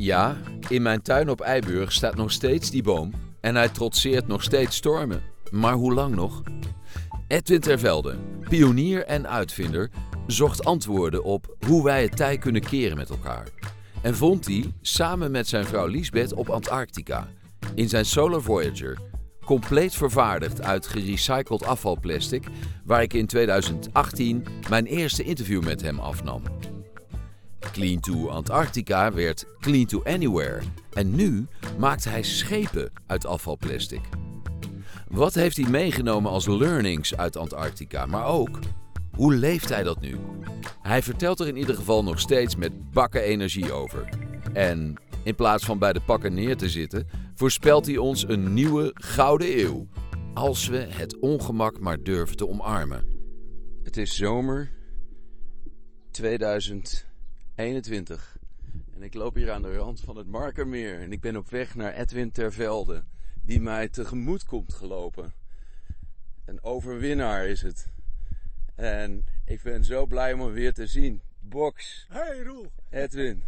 Ja, in mijn tuin op Eiburg staat nog steeds die boom en hij trotseert nog steeds stormen. Maar hoe lang nog? Edwin Tervelde, pionier en uitvinder, zocht antwoorden op hoe wij het tij kunnen keren met elkaar. En vond die samen met zijn vrouw Liesbeth op Antarctica, in zijn Solar Voyager, compleet vervaardigd uit gerecycled afvalplastic, waar ik in 2018 mijn eerste interview met hem afnam. Clean to Antarctica werd Clean to Anywhere en nu maakt hij schepen uit afvalplastic. Wat heeft hij meegenomen als learnings uit Antarctica, maar ook hoe leeft hij dat nu? Hij vertelt er in ieder geval nog steeds met bakken energie over. En in plaats van bij de pakken neer te zitten, voorspelt hij ons een nieuwe gouden eeuw. Als we het ongemak maar durven te omarmen. Het is zomer 2021. En ik loop hier aan de rand van het Markermeer. En ik ben op weg naar Edwin Tervelde, die mij tegemoet komt gelopen. Een overwinnaar is het. En ik ben zo blij om hem weer te zien. Box. Hey Roel. Edwin.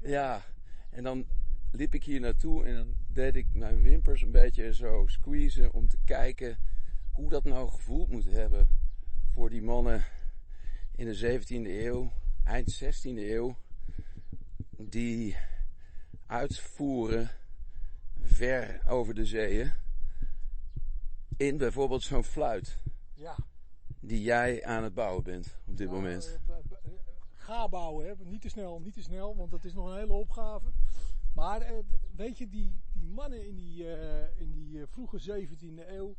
Ja. En dan liep ik hier naartoe en dan deed ik mijn wimpers een beetje zo squeezen om te kijken hoe dat nou gevoeld moet hebben voor die mannen in de 17e eeuw, eind 16e eeuw, die uitvoeren ver over de zeeën in bijvoorbeeld zo'n fluit. Ja. Die jij aan het bouwen bent op dit Nou, moment. eh, b- Ga bouwen, hè. Niet te snel, niet te snel, want dat is nog een hele opgave. Maar eh, weet je, die, die mannen in die, eh, in die eh, vroege 17e eeuw,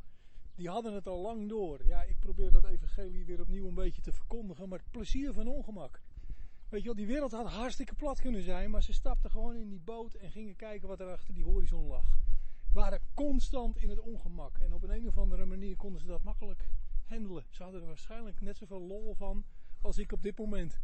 die hadden het al lang door. Ja, ik probeer dat evangelie weer opnieuw een beetje te verkondigen, maar het plezier van ongemak. Weet je wel, die wereld had hartstikke plat kunnen zijn, maar ze stapten gewoon in die boot en gingen kijken wat er achter die horizon lag. Waren constant in het ongemak en op een, of andere manier konden ze dat makkelijk handelen. Ze hadden er waarschijnlijk net zoveel lol van als ik op dit moment.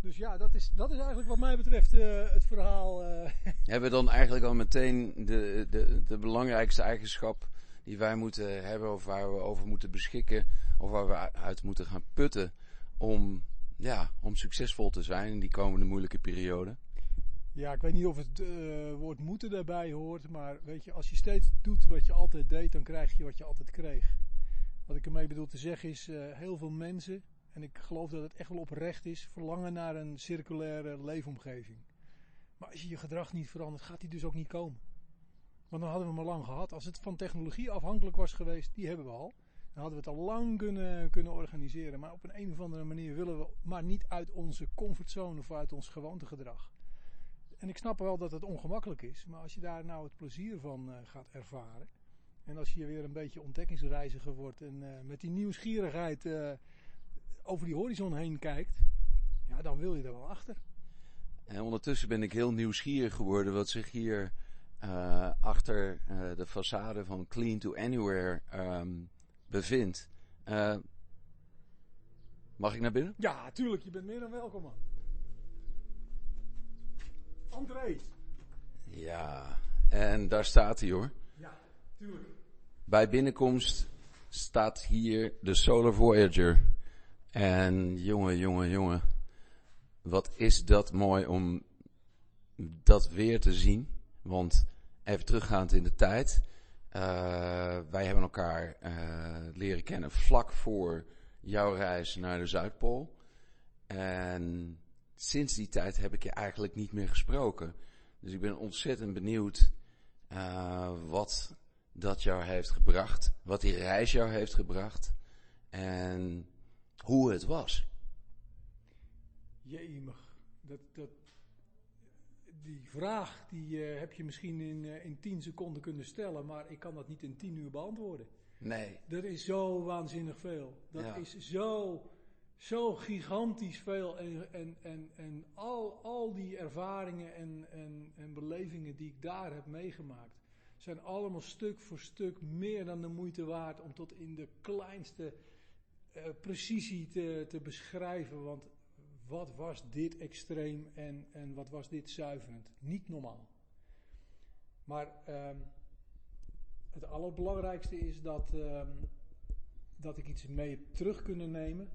Dus ja, dat is, dat is eigenlijk wat mij betreft eh, het verhaal. eh. Hebben we dan eigenlijk al meteen de, de, de belangrijkste eigenschap die wij moeten hebben, of waar we over moeten beschikken, of waar we uit moeten gaan putten om, ja, om succesvol te zijn in die komende moeilijke periode? Ja, ik weet niet of het eh, woord moeten daarbij hoort, maar weet je, als je steeds doet wat je altijd deed, dan krijg je wat je altijd kreeg. Wat ik ermee bedoel te zeggen is, eh, heel veel mensen, en ik geloof dat het echt wel oprecht is, verlangen naar een circulaire leefomgeving. Maar als je je gedrag niet verandert, gaat die dus ook niet komen. Want dan hadden we hem al lang gehad. Als het van technologie afhankelijk was geweest, die hebben we al. Dan hadden we het al lang kunnen, kunnen organiseren. Maar op een, of andere manier willen we maar niet uit onze comfortzone of uit ons gewoontegedrag. En ik snap wel dat het ongemakkelijk is, maar als je daar nou het plezier van eh, gaat ervaren. En als je weer een beetje ontdekkingsreiziger wordt en eh, met die nieuwsgierigheid eh, over die horizon heen kijkt, ja, dan wil je er wel achter. En ondertussen ben ik heel nieuwsgierig geworden wat zich hier achter de façade van Clean to Anywhere ehm, bevindt. Eh, mag ik naar binnen? Ja, tuurlijk, je bent meer dan welkom, man. André. Ja, en daar staat hij hoor. Ja, tuurlijk. Bij binnenkomst staat hier de Solar Voyager. En jongen, jongen, jongen. Wat is dat mooi om dat weer te zien. Want even teruggaand in de tijd. Eh, wij hebben elkaar eh, leren kennen vlak voor jouw reis naar de Zuidpool. En sinds die tijd heb ik je eigenlijk niet meer gesproken. Dus ik ben ontzettend benieuwd eh, wat dat jou heeft gebracht, wat die reis jou heeft gebracht en hoe het was. Jemig. Dat, dat, die vraag die eh, heb je misschien in, eh, in 10 seconden kunnen stellen, maar ik kan dat niet in 10 uur beantwoorden. Nee, Er is zo waanzinnig veel. Dat Ja. is zo, zo gigantisch veel. En, en, en, en al, al die ervaringen en, en, en belevingen die ik daar heb meegemaakt, zijn allemaal stuk voor stuk meer dan de moeite waard om tot in de kleinste eh, precisie te, te beschrijven. Want wat was dit extreem en, en wat was dit zuiverend? Niet normaal. Maar ehm, het allerbelangrijkste is dat, ehm, dat ik iets mee heb terug kunnen nemen.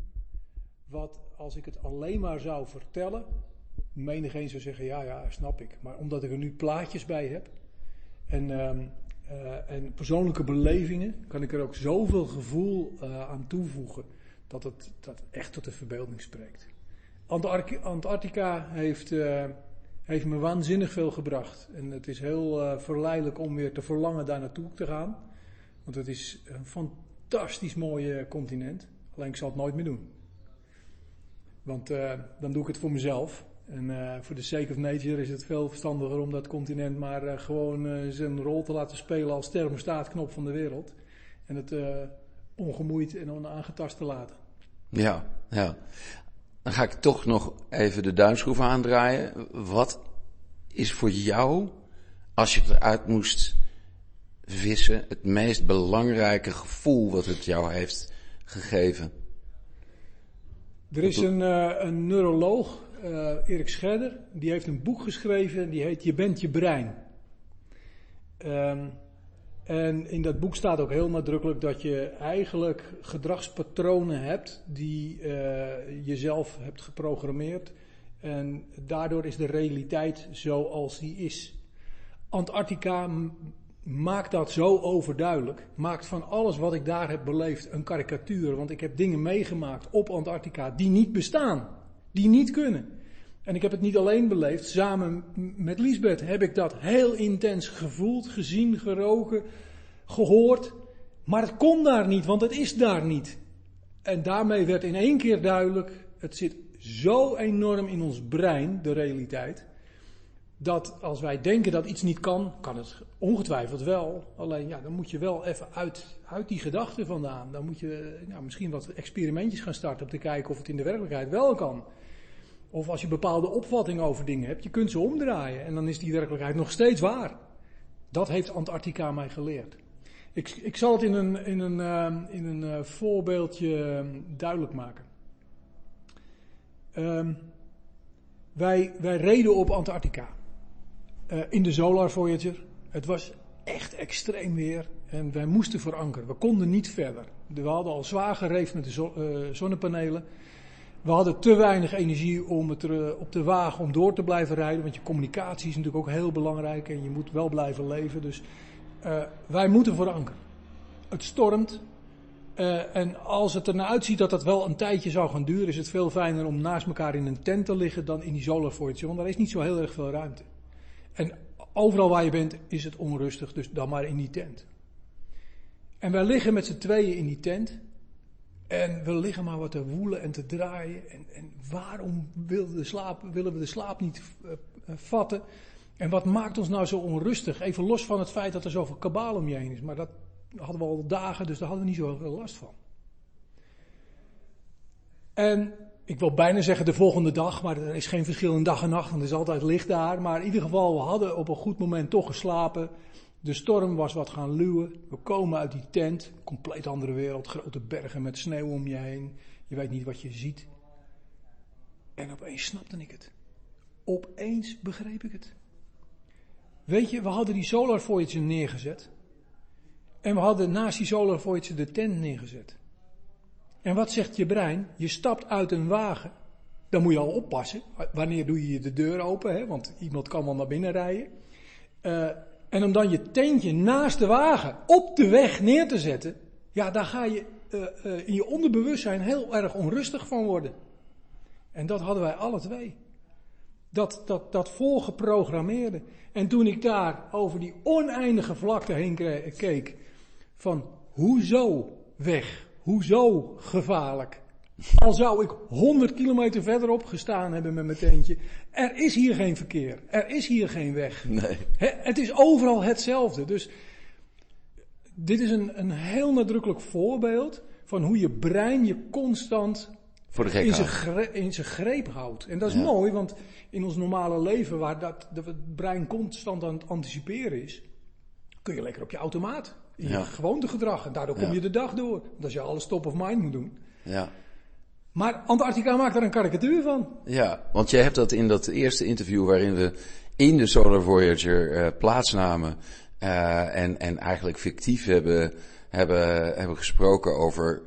Wat als ik het alleen maar zou vertellen, menigeen zou zeggen, ja, ja, snap ik. Maar omdat ik er nu plaatjes bij heb en, ehm, eh, en persoonlijke belevingen, kan ik er ook zoveel gevoel uh, aan toevoegen dat het dat echt tot de verbeelding spreekt. Antarctica heeft, uh, heeft me waanzinnig veel gebracht. En het is heel verleidelijk om weer te verlangen daar naartoe te gaan. Want het is een fantastisch mooi continent. Alleen ik zal het nooit meer doen. Want dan doe ik het voor mezelf. En voor de sake of nature is het veel verstandiger om dat continent maar gewoon zijn rol te laten spelen als thermostaatknop van de wereld. En het ongemoeid en onaangetast te laten. Ja, ja. Dan ga ik toch nog even de duimschroef aandraaien. Wat is voor jou, als je eruit moest vissen, het meest belangrijke gevoel wat het jou heeft gegeven? Er is een, een neuroloog uh, Erik Scherder, die heeft een boek geschreven die heet Je bent je brein. Um, en in dat boek staat ook heel nadrukkelijk dat je eigenlijk gedragspatronen hebt die uh, jezelf hebt geprogrammeerd. En daardoor is de realiteit zoals die is. Antarctica maakt dat zo overduidelijk. Maakt van alles wat ik daar heb beleefd een karikatuur. Want ik heb dingen meegemaakt op Antarctica die niet bestaan die niet kunnen. En ik heb het niet alleen beleefd, samen met Liesbeth heb ik dat heel intens gevoeld, gezien, geroken, gehoord. Maar het kon daar niet, want het is daar niet. En daarmee werd in één keer duidelijk, het zit zo enorm in ons brein, de realiteit, dat als wij denken dat iets niet kan, kan het ongetwijfeld wel. Alleen ja, dan moet je wel even uit, uit die gedachten vandaan. Dan moet je nou, misschien wat experimentjes gaan starten om te kijken of het in de werkelijkheid wel kan. Of als je bepaalde opvattingen over dingen hebt, je kunt ze omdraaien en dan is die werkelijkheid nog steeds waar. Dat heeft Antarctica mij geleerd. Ik, ik zal het in een, in een, uh, in een uh, voorbeeldje uh, duidelijk maken. Um, wij, wij reden op Antarctica. Eh, in de Solar Voyager. Het was echt extreem weer en wij moesten verankeren. We konden niet verder. We hadden al zwaar gereefd met de zo, zonnepanelen. We hadden te weinig energie om het er, op de wagen om door te blijven rijden. Want je communicatie is natuurlijk ook heel belangrijk en je moet wel blijven leven. Dus uh, wij moeten voor anker. Het stormt. Uh, en als het ernaar uitziet dat dat wel een tijdje zou gaan duren, is het veel fijner om naast elkaar in een tent te liggen dan in die solarfortje. Want daar is niet zo heel erg veel ruimte. En overal waar je bent is het onrustig, dus dan maar in die tent. En wij liggen met z'n tweeën in die tent. En we liggen maar wat te woelen en te draaien. En, en waarom willen we, de slaap, willen we de slaap niet uh, vatten? En wat maakt ons nou zo onrustig? Even los van het feit dat er zoveel kabaal om je heen is. Maar dat hadden we al dagen, dus daar hadden we niet zo last van. En ik wil bijna zeggen de volgende dag, maar er is geen verschil in dag en nacht, want er is altijd licht daar. Maar in ieder geval, we hadden op een goed moment toch geslapen. De storm was wat gaan luwen. We komen uit die tent. Compleet andere wereld. Grote bergen met sneeuw om je heen. Je weet niet wat je ziet. En opeens snapte ik het. Opeens begreep ik het. Weet je, we hadden die Solar neergezet. En we hadden naast die Solar de tent neergezet. En wat zegt je brein? Je stapt uit een wagen. Dan moet je al oppassen. Wanneer doe je de deur open? Hè? Want iemand kan wel naar binnen rijden. Uh, en om dan je tentje naast de wagen op de weg neer te zetten, ja, daar ga je uh, uh, in je onderbewustzijn heel erg onrustig van worden. En dat hadden wij alle twee. Dat, dat, dat volgeprogrammeerde. En toen ik daar over die oneindige vlakte heen keek, van hoezo weg, hoezo gevaarlijk, al zou ik 100 kilometer verderop gestaan hebben met mijn tentje. Er is hier geen verkeer. Er is hier geen weg. Nee. het is overal hetzelfde. Dus dit is een, een heel nadrukkelijk voorbeeld van hoe je brein je constant Voor de in, zijn greep, in zijn greep houdt. En dat is Ja. mooi, want in ons normale leven, waar dat, dat het brein constant aan het anticiperen is, kun je lekker op je automaat. In Ja. je gewoontegedrag. En daardoor kom Ja. je de dag door. Want als je alles top of mind moet doen. Ja. Maar Antarctica maakt er een karikatuur van. Ja, want jij hebt dat in dat eerste interview waarin we in de Solar Voyager eh, plaatsnamen eh, en, en eigenlijk fictief hebben, hebben, hebben gesproken over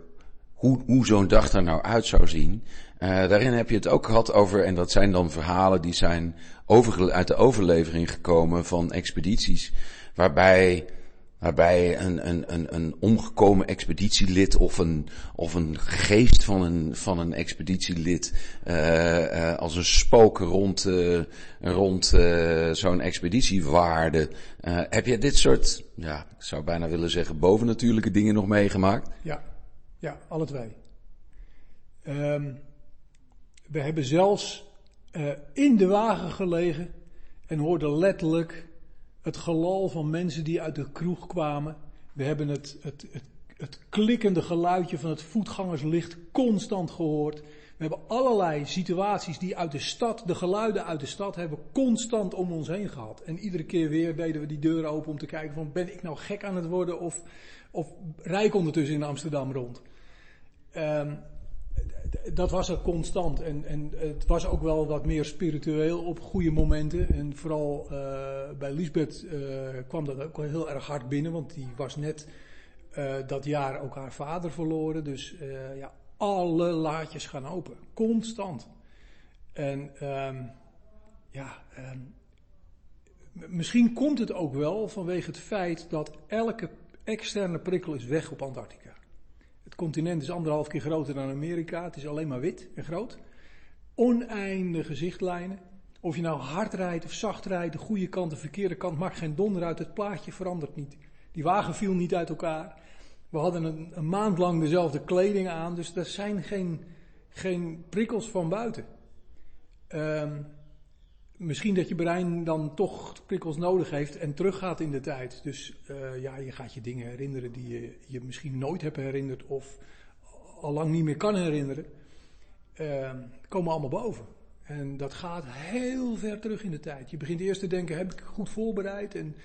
hoe, hoe zo'n dag er nou uit zou zien. Uh, daarin heb je het ook gehad over, en dat zijn dan verhalen die zijn uit de overlevering gekomen van expedities, waarbij Waarbij een, een, een, een omgekomen expeditielid of een, of een geest van een, van een expeditielid uh, uh, als een spook rond, uh, rond zo'n expeditie waarde. heb je dit soort, ja, ik zou bijna willen zeggen, bovennatuurlijke dingen nog meegemaakt? Ja, ja alle twee. Um, we hebben zelfs in de wagen gelegen en hoorden letterlijk het gelal van mensen die uit de kroeg kwamen. We hebben het, het, het, het klikkende geluidje van het voetgangerslicht constant gehoord. We hebben allerlei situaties die uit de stad, de geluiden uit de stad, hebben constant om ons heen gehad. En iedere keer weer deden we die deuren open om te kijken van ben ik nou gek aan het worden of, of rijk ondertussen in Amsterdam rond. Um, dat was er constant. En, en het was ook wel wat meer spiritueel op goede momenten. En vooral uh, bij Lisbeth uh, kwam dat ook heel erg hard binnen. Want die was net uh, dat jaar ook haar vader verloren. Dus ja, alle laadjes gaan open. Constant. En um, ja, um, misschien komt het ook wel vanwege het feit dat elke externe prikkel is weg op Antarctica. Continent is anderhalf keer groter dan Amerika. Het is alleen maar wit en groot. Oneindige zichtlijnen. Of je nou hard rijdt of zacht rijdt, de goede kant, de verkeerde kant, maakt geen donder uit. Het plaatje verandert niet. Die wagen viel niet uit elkaar. We hadden een, een maand lang dezelfde kleding aan, dus er zijn geen, geen prikkels van buiten. Um, misschien dat je brein dan toch prikkels nodig heeft en teruggaat in de tijd. Dus uh, ja, je gaat je dingen herinneren die je, je misschien nooit hebt herinnerd of al lang niet meer kan herinneren. Uh, komen allemaal boven. En dat gaat heel ver terug in de tijd. Je begint eerst te denken, heb ik goed voorbereid en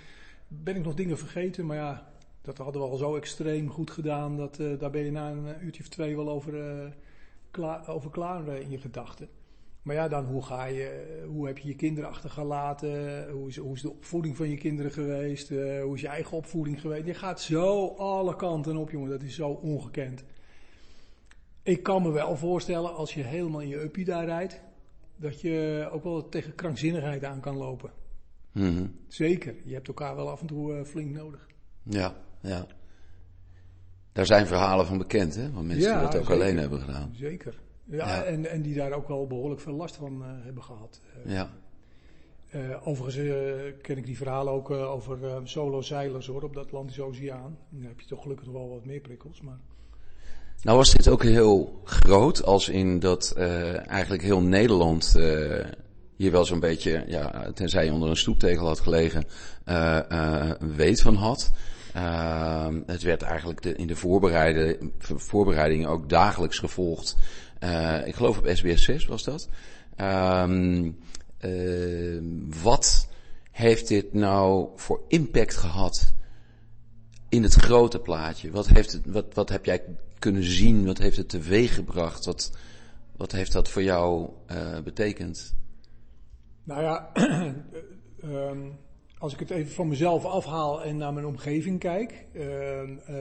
ben ik nog dingen vergeten? Maar ja, dat hadden we al zo extreem goed gedaan, dat, uh, daar ben je na een uurtje of twee wel over, uh, klaar, over klaar in je gedachten. Maar ja, dan hoe ga je, hoe heb je je kinderen achtergelaten? Hoe is, hoe is de opvoeding van je kinderen geweest? Uh, hoe is je eigen opvoeding geweest? Je gaat zo alle kanten op, jongen. Dat is zo ongekend. Ik kan me wel voorstellen, als je helemaal in je uppie daar rijdt, dat je ook wel tegen krankzinnigheid aan kan lopen. Mm -hmm. Zeker. Je hebt elkaar wel af en toe uh, flink nodig. Ja, ja. Daar zijn verhalen van bekend, hè? Van mensen ja, die dat ook zeker. alleen hebben gedaan. Zeker. Ja, ja, En, en die daar ook wel behoorlijk veel last van uh, hebben gehad. Uh, ja. Uh, overigens ken ik die verhalen ook over solo-zeilers hoor, op de Atlantische Oceaan. Dan heb je toch gelukkig wel wat meer prikkels. Maar... Nou was dit ook heel groot, als in dat eigenlijk heel Nederland hier wel zo'n beetje, ja, tenzij je onder een stoeptegel had gelegen, weet van had. Uh, het werd eigenlijk de, in de voorbereidingen ook dagelijks gevolgd. Uh, ik geloof op SBS 6 was dat. Um, uh, wat heeft dit nou voor impact gehad in het grote plaatje? Wat, heeft het, wat, wat heb jij kunnen zien? Wat heeft het teweeg gebracht? Wat, wat heeft dat voor jou uh, betekend? Nou ja, um, als ik het even van mezelf afhaal en naar mijn omgeving kijk, uh,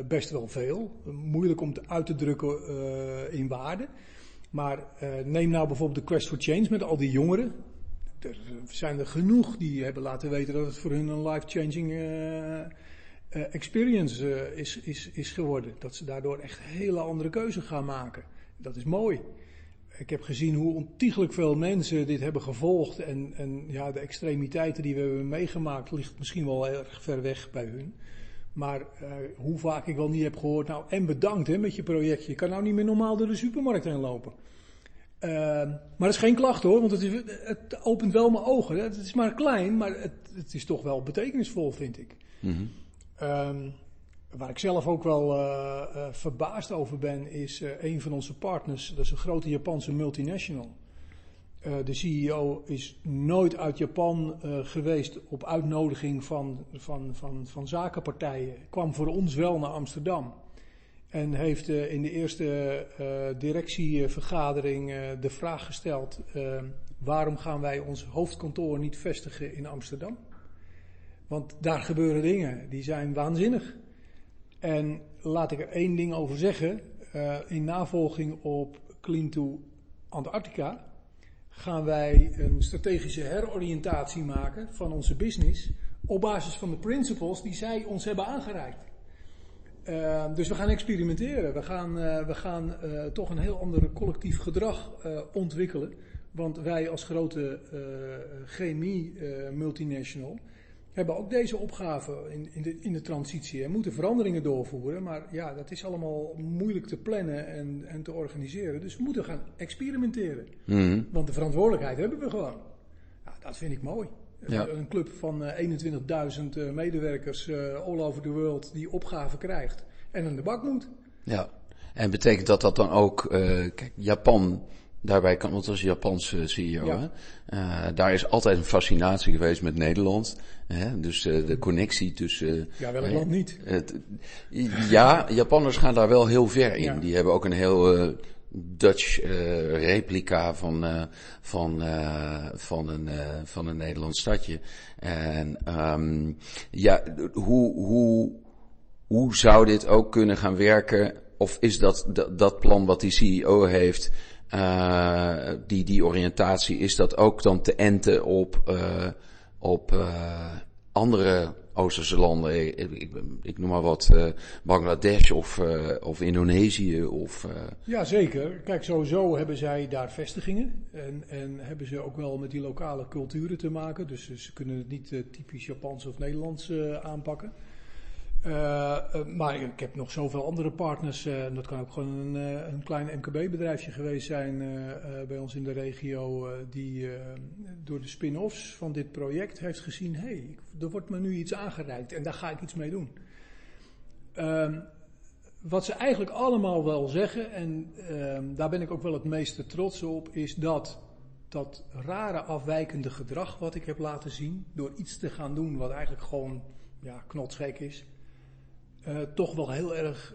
best wel veel. Moeilijk om het uit te drukken in waarde. Maar uh, neem nou bijvoorbeeld de Quest for Change met al die jongeren. Er zijn er genoeg die hebben laten weten dat het voor hun een life-changing experience is, is, is geworden. Dat ze daardoor echt hele andere keuzes gaan maken. Dat is mooi. Ik heb gezien hoe ontiegelijk veel mensen dit hebben gevolgd. En, en ja, de extremiteiten die we hebben meegemaakt, ligt misschien wel erg ver weg bij hun. Maar uh, hoe vaak ik wel niet heb gehoord, nou en bedankt hè, met je projectje. Je kan nou niet meer normaal door de supermarkt heen lopen. Uh, maar dat is geen klacht hoor, want het, is, het opent wel mijn ogen. Hè. Het is maar klein, maar het, het is toch wel betekenisvol, vind ik. Mm-hmm. Um, Waar ik zelf ook wel uh, uh, verbaasd over ben, is een van onze partners, dat is een grote Japanse multinational. De CEO is nooit uit Japan geweest op uitnodiging van, van, van, van zakenpartijen. Kwam voor ons wel naar Amsterdam. En heeft in de eerste directievergadering de vraag gesteld: waarom gaan wij ons hoofdkantoor niet vestigen in Amsterdam? Want daar gebeuren dingen die zijn waanzinnig. En laat ik er één ding over zeggen. in navolging op Clean to Antarctica gaan wij een strategische heroriëntatie maken van onze business op basis van de principles die zij ons hebben aangereikt. Uh, dus we gaan experimenteren. We gaan, uh, we gaan uh, toch een heel ander collectief gedrag ontwikkelen. Want wij als grote chemie multinational hebben ook deze opgave in, in, de, in de transitie. En moeten veranderingen doorvoeren. Maar ja, dat is allemaal moeilijk te plannen en, en te organiseren. Dus we moeten gaan experimenteren. Mhm. Want de verantwoordelijkheid hebben we gewoon. Dat vind ik mooi. Ja. Een club van eh, 21.000 eh, medewerkers eh, all over the world die opgave krijgt en aan de bak moet. Ja, en betekent dat dat dan ook, eh, kijk, Japan, daarbij kan, want een Japanse CEO, Ja. hè? Eh, daar is altijd een fascinatie geweest met Nederland. Hè? Dus eh, de connectie tussen... Ja, welk eh, land niet? het, ja, Japanners gaan daar wel heel ver in. Ja. Die hebben ook een heel eh, Dutch eh, replica van, eh, van, eh, van, een, eh, van een Nederlands stadje. En ehm, ja, hoe, hoe, hoe zou dit ook kunnen gaan werken? Of is dat, dat, dat plan wat die CEO heeft, eh, die, die oriëntatie, is dat ook dan te enten op, eh, op eh, andere Oosterse landen? Ik, ik, noem maar wat, Bangladesh of, of Indonesië of... Ja, zeker. Kijk, sowieso hebben zij daar vestigingen. En, en hebben ze ook wel met die lokale culturen te maken. Dus ze kunnen het niet typisch Japans of Nederlands aanpakken. Eh, eh, maar ik heb nog zoveel andere partners. eh, dat kan ook gewoon een, een klein MKB-bedrijfje geweest zijn bij ons in de regio. die door de spin-offs van dit project heeft gezien: hé, hey, er wordt me nu iets aangereikt en daar ga ik iets mee doen. Ehm, wat ze eigenlijk allemaal wel zeggen, en ehm, daar ben ik ook wel het meeste trots op, is dat dat rare afwijkende gedrag wat ik heb laten zien, door iets te gaan doen wat eigenlijk gewoon ja, knotsgek is, eh, toch wel heel erg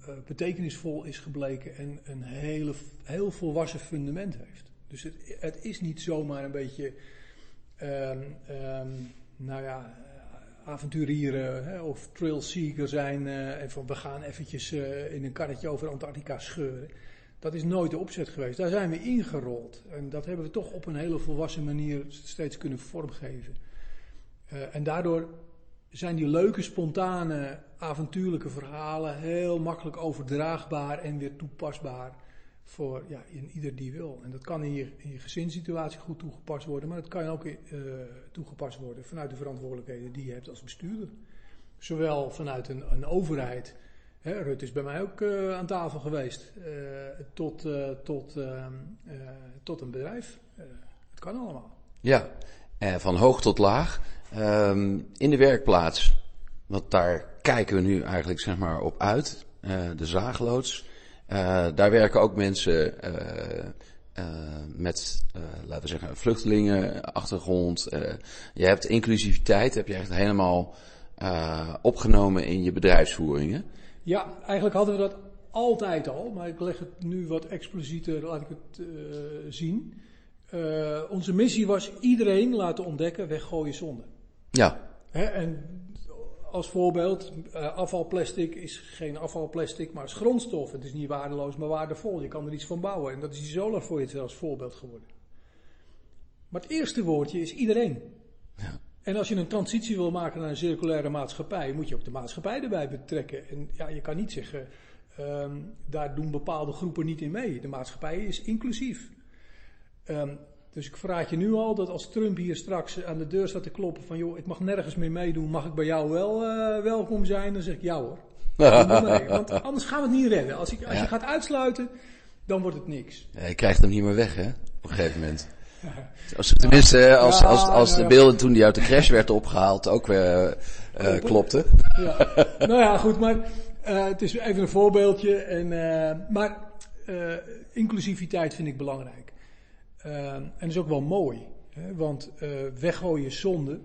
eh, betekenisvol is gebleken en een hele, heel volwassen fundament heeft. Dus het, het is niet zomaar een beetje, ehm, nou ja, avonturieren hè, of trail seeker zijn eh, en van we gaan eventjes in een karretje over Antarctica scheuren. Dat is nooit de opzet geweest. Daar zijn we ingerold. En dat hebben we toch op een hele volwassen manier steeds kunnen vormgeven. En daardoor zijn die leuke, spontane, avontuurlijke verhalen heel makkelijk overdraagbaar en weer toepasbaar voor ja, in ieder die wil. En dat kan in je, in je gezinssituatie goed toegepast worden, maar dat kan ook eh, toegepast worden vanuit de verantwoordelijkheden die je hebt als bestuurder. Zowel vanuit een, een overheid. Hè, Rut is bij mij ook eh, aan tafel geweest. eh, tot, tot, ehm, eh, tot een bedrijf. Het kan allemaal. Ja, van hoog tot laag. Ehm, in de werkplaats, want daar kijken we nu eigenlijk zeg maar op uit. eh, de zaagloods. Eh, daar werken ook mensen eh, met, laten we zeggen, vluchtelingenachtergrond. Je hebt inclusiviteit, heb je echt helemaal opgenomen in je bedrijfsvoeringen. Ja, eigenlijk hadden we dat altijd al, maar ik leg het nu wat explicieter, laat ik het zien. Onze missie was iedereen laten ontdekken, weggooien zonde. Ja, Hè, en als voorbeeld, eh, afvalplastic is geen afvalplastic, maar is grondstof. Het is niet waardeloos, maar waardevol. Je kan er iets van bouwen. En dat is die Solar voor je als voorbeeld geworden. Maar het eerste woordje is iedereen. Ja. En als je een transitie wil maken naar een circulaire maatschappij, moet je ook de maatschappij erbij betrekken. En ja, je kan niet zeggen, ehm, daar doen bepaalde groepen niet in mee. De maatschappij is inclusief. Ehm, dus ik verraad je nu al dat als Trump hier straks aan de deur staat te kloppen van joh, ik mag nergens meer meedoen, mag ik bij jou wel eh, welkom zijn? Dan zeg ik ja hoor. Want anders gaan we het niet redden. Als, ik, als Ja. je gaat uitsluiten, dan wordt het niks. Ja, je krijgt hem niet meer weg, hè? Op een gegeven moment. Als, tenminste, als, als, als de beelden toen die uit de crash werden opgehaald ook weer eh klopten. Ja. nou ja, goed, maar eh, het is even een voorbeeldje. En, maar inclusiviteit vind ik belangrijk. Eh, en dat is ook wel mooi. Hè, want eh, weggooien is zonde.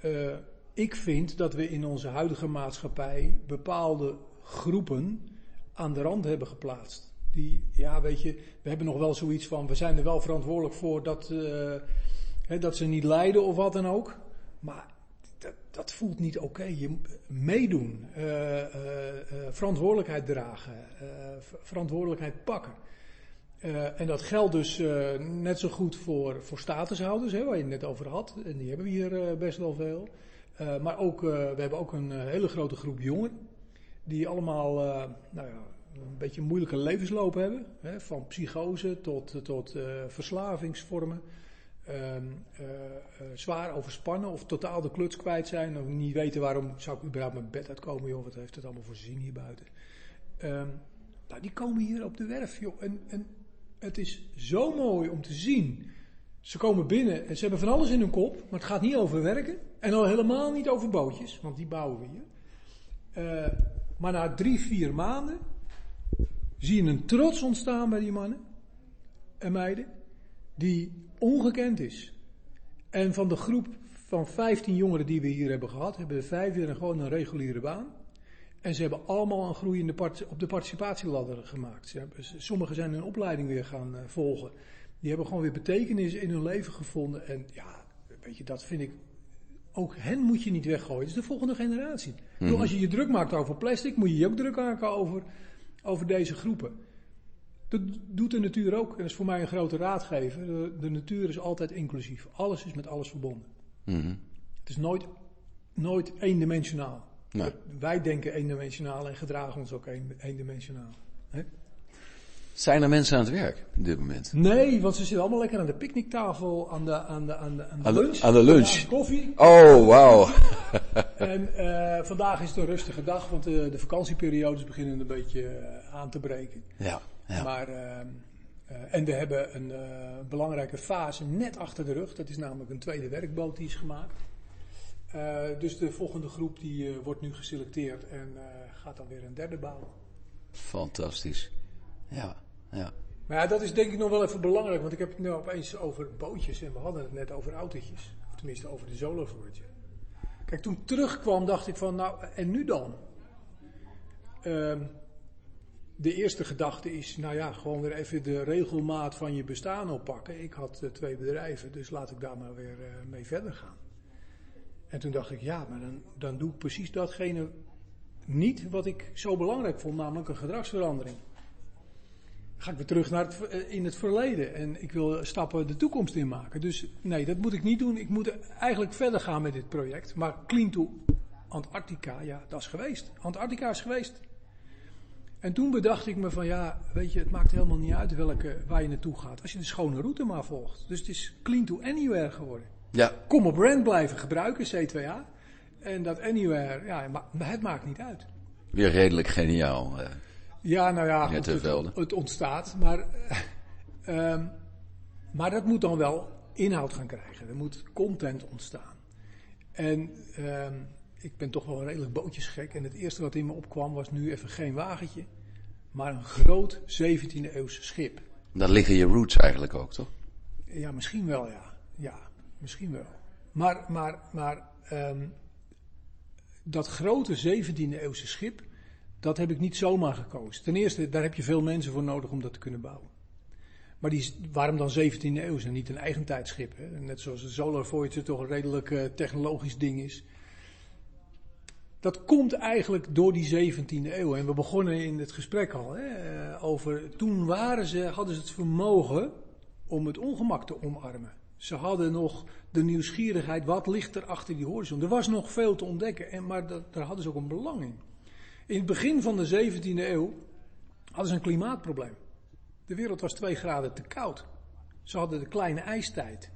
Eh, ik vind dat we in onze huidige maatschappij bepaalde groepen aan de rand hebben geplaatst. Die, ja, weet je, we hebben nog wel zoiets van, we zijn er wel verantwoordelijk voor dat, eh, hè, dat ze niet lijden of wat dan ook. Maar dat, dat voelt niet oké. Je meedoen, verantwoordelijkheid dragen, ver- verantwoordelijkheid pakken. Eh, en dat geldt dus eh, net zo goed voor, voor statushouders, hè, waar je het net over had. En die hebben we hier eh, best wel veel. Maar ook, we hebben ook een hele grote groep jongeren. Die allemaal nou ja, een beetje een moeilijke levensloop hebben. Hè, van psychose tot, tot verslavingsvormen. Ehm, eh, eh, zwaar overspannen of totaal de kluts kwijt zijn. Of niet weten waarom zou ik überhaupt mijn bed uitkomen. Joh, wat heeft het allemaal voor zin hier buiten. Ehm, nou, die komen hier op de werf. Joh. En het is zo mooi om te zien. Ze komen binnen en ze hebben van alles in hun kop. Maar het gaat niet over werken. En al helemaal niet over bootjes. Want die bouwen we hier. Eh, maar na drie, vier maanden zie je een trots ontstaan bij die mannen en meiden, die ongekend is. En van de groep van 15 jongeren die we hier hebben gehad, hebben er vijf weer gewoon een reguliere baan. En ze hebben allemaal een groei in de part- op de participatieladder gemaakt. Ze hebben, sommigen zijn hun opleiding weer gaan eh, volgen. Die hebben gewoon weer betekenis in hun leven gevonden. En ja, weet je, dat vind ik ook hen moet je niet weggooien. Het is de volgende generatie. Bedoel, Als je je druk maakt over plastic, moet je je ook druk maken over, over deze groepen. Dat doet de natuur ook. En dat is voor mij een grote raadgever. De, de natuur is altijd inclusief. Alles is met alles verbonden. Mhm. Het is nooit, nooit eendimensionaal. Nee. Wij denken eendimensionaal en gedragen ons ook een, eendimensionaal. Hè? Zijn er mensen aan het werk op dit moment? Nee, want ze zitten allemaal lekker aan de picknicktafel, aan de, aan de, aan de, aan de Aan de- lunch. aan de lunch. Aan de koffie. Oh, wauw. En eh, vandaag is het een rustige dag, want de, de vakantieperiodes beginnen een beetje eh, aan te breken. Ja, ja. Maar, ehm, eh, en we hebben een belangrijke fase net achter de rug. Dat is namelijk een tweede werkboot die is gemaakt. Eh, dus de volgende groep die eh, wordt nu geselecteerd en eh, gaat dan weer een derde bouwen. Fantastisch. Ja, ja. Maar ja, dat is denk ik nog wel even belangrijk, want ik heb het nu opeens over bootjes en we hadden het net over autootjes. Of tenminste over de Solar Forge. Kijk, toen ik terugkwam dacht ik van, nou, en nu dan? Ehm, de eerste gedachte is, nou ja, gewoon weer even de regelmaat van je bestaan oppakken. Ik had twee bedrijven, dus laat ik daar maar weer mee verder gaan. En toen dacht ik, ja, maar dan, dan doe ik precies datgene niet wat ik zo belangrijk vond, namelijk een gedragsverandering ga ik weer terug naar het, eh, in het verleden. En ik wil stappen de toekomst in maken. Dus nee, dat moet ik niet doen. Ik moet eigenlijk verder gaan met dit project. Maar Clean to Antarctica, ja, dat is geweest. Antarctica is geweest. En toen bedacht ik me van ja, weet je, het maakt helemaal niet uit welke, waar je naartoe gaat. Als je de schone route maar volgt. Dus het is Clean to Anywhere geworden. Ja, Kom op brand blijven gebruiken, C2A. En dat Anywhere, ja, het maakt niet uit. weer redelijk geniaal. eh. Ja, nou ja, goed, het, het ontstaat. Maar, eh, ehm, maar dat moet dan wel inhoud gaan krijgen. Er moet content ontstaan. En ehm, ik ben toch wel redelijk bootjesgek. En het eerste wat in me opkwam was nu even geen wagentje. Maar een groot 17e eeuwse schip. Daar liggen je roots eigenlijk ook, toch? Ja, misschien wel, ja. Ja, misschien wel. Maar, maar, maar ehm, dat grote 17e eeuwse schip, dat heb ik niet zomaar gekozen. Ten eerste, daar heb je veel mensen voor nodig om dat te kunnen bouwen. Maar die, waarom dan 17e eeuw en niet een eigentijdschip? Hè? Net zoals de Solar Voyager toch een redelijk eh, technologisch ding is. Dat komt eigenlijk door die 17e eeuw. En we begonnen in het gesprek al hè, eh, over. Toen waren ze, hadden ze het vermogen om het ongemak te omarmen. Ze hadden nog de nieuwsgierigheid, wat ligt er achter die horizon? Er was nog veel te ontdekken, en, maar daar hadden ze ook een belang in. In het begin van de 17e eeuw hadden ze een klimaatprobleem. De wereld was 2 graden te koud. Ze hadden de kleine ijstijd.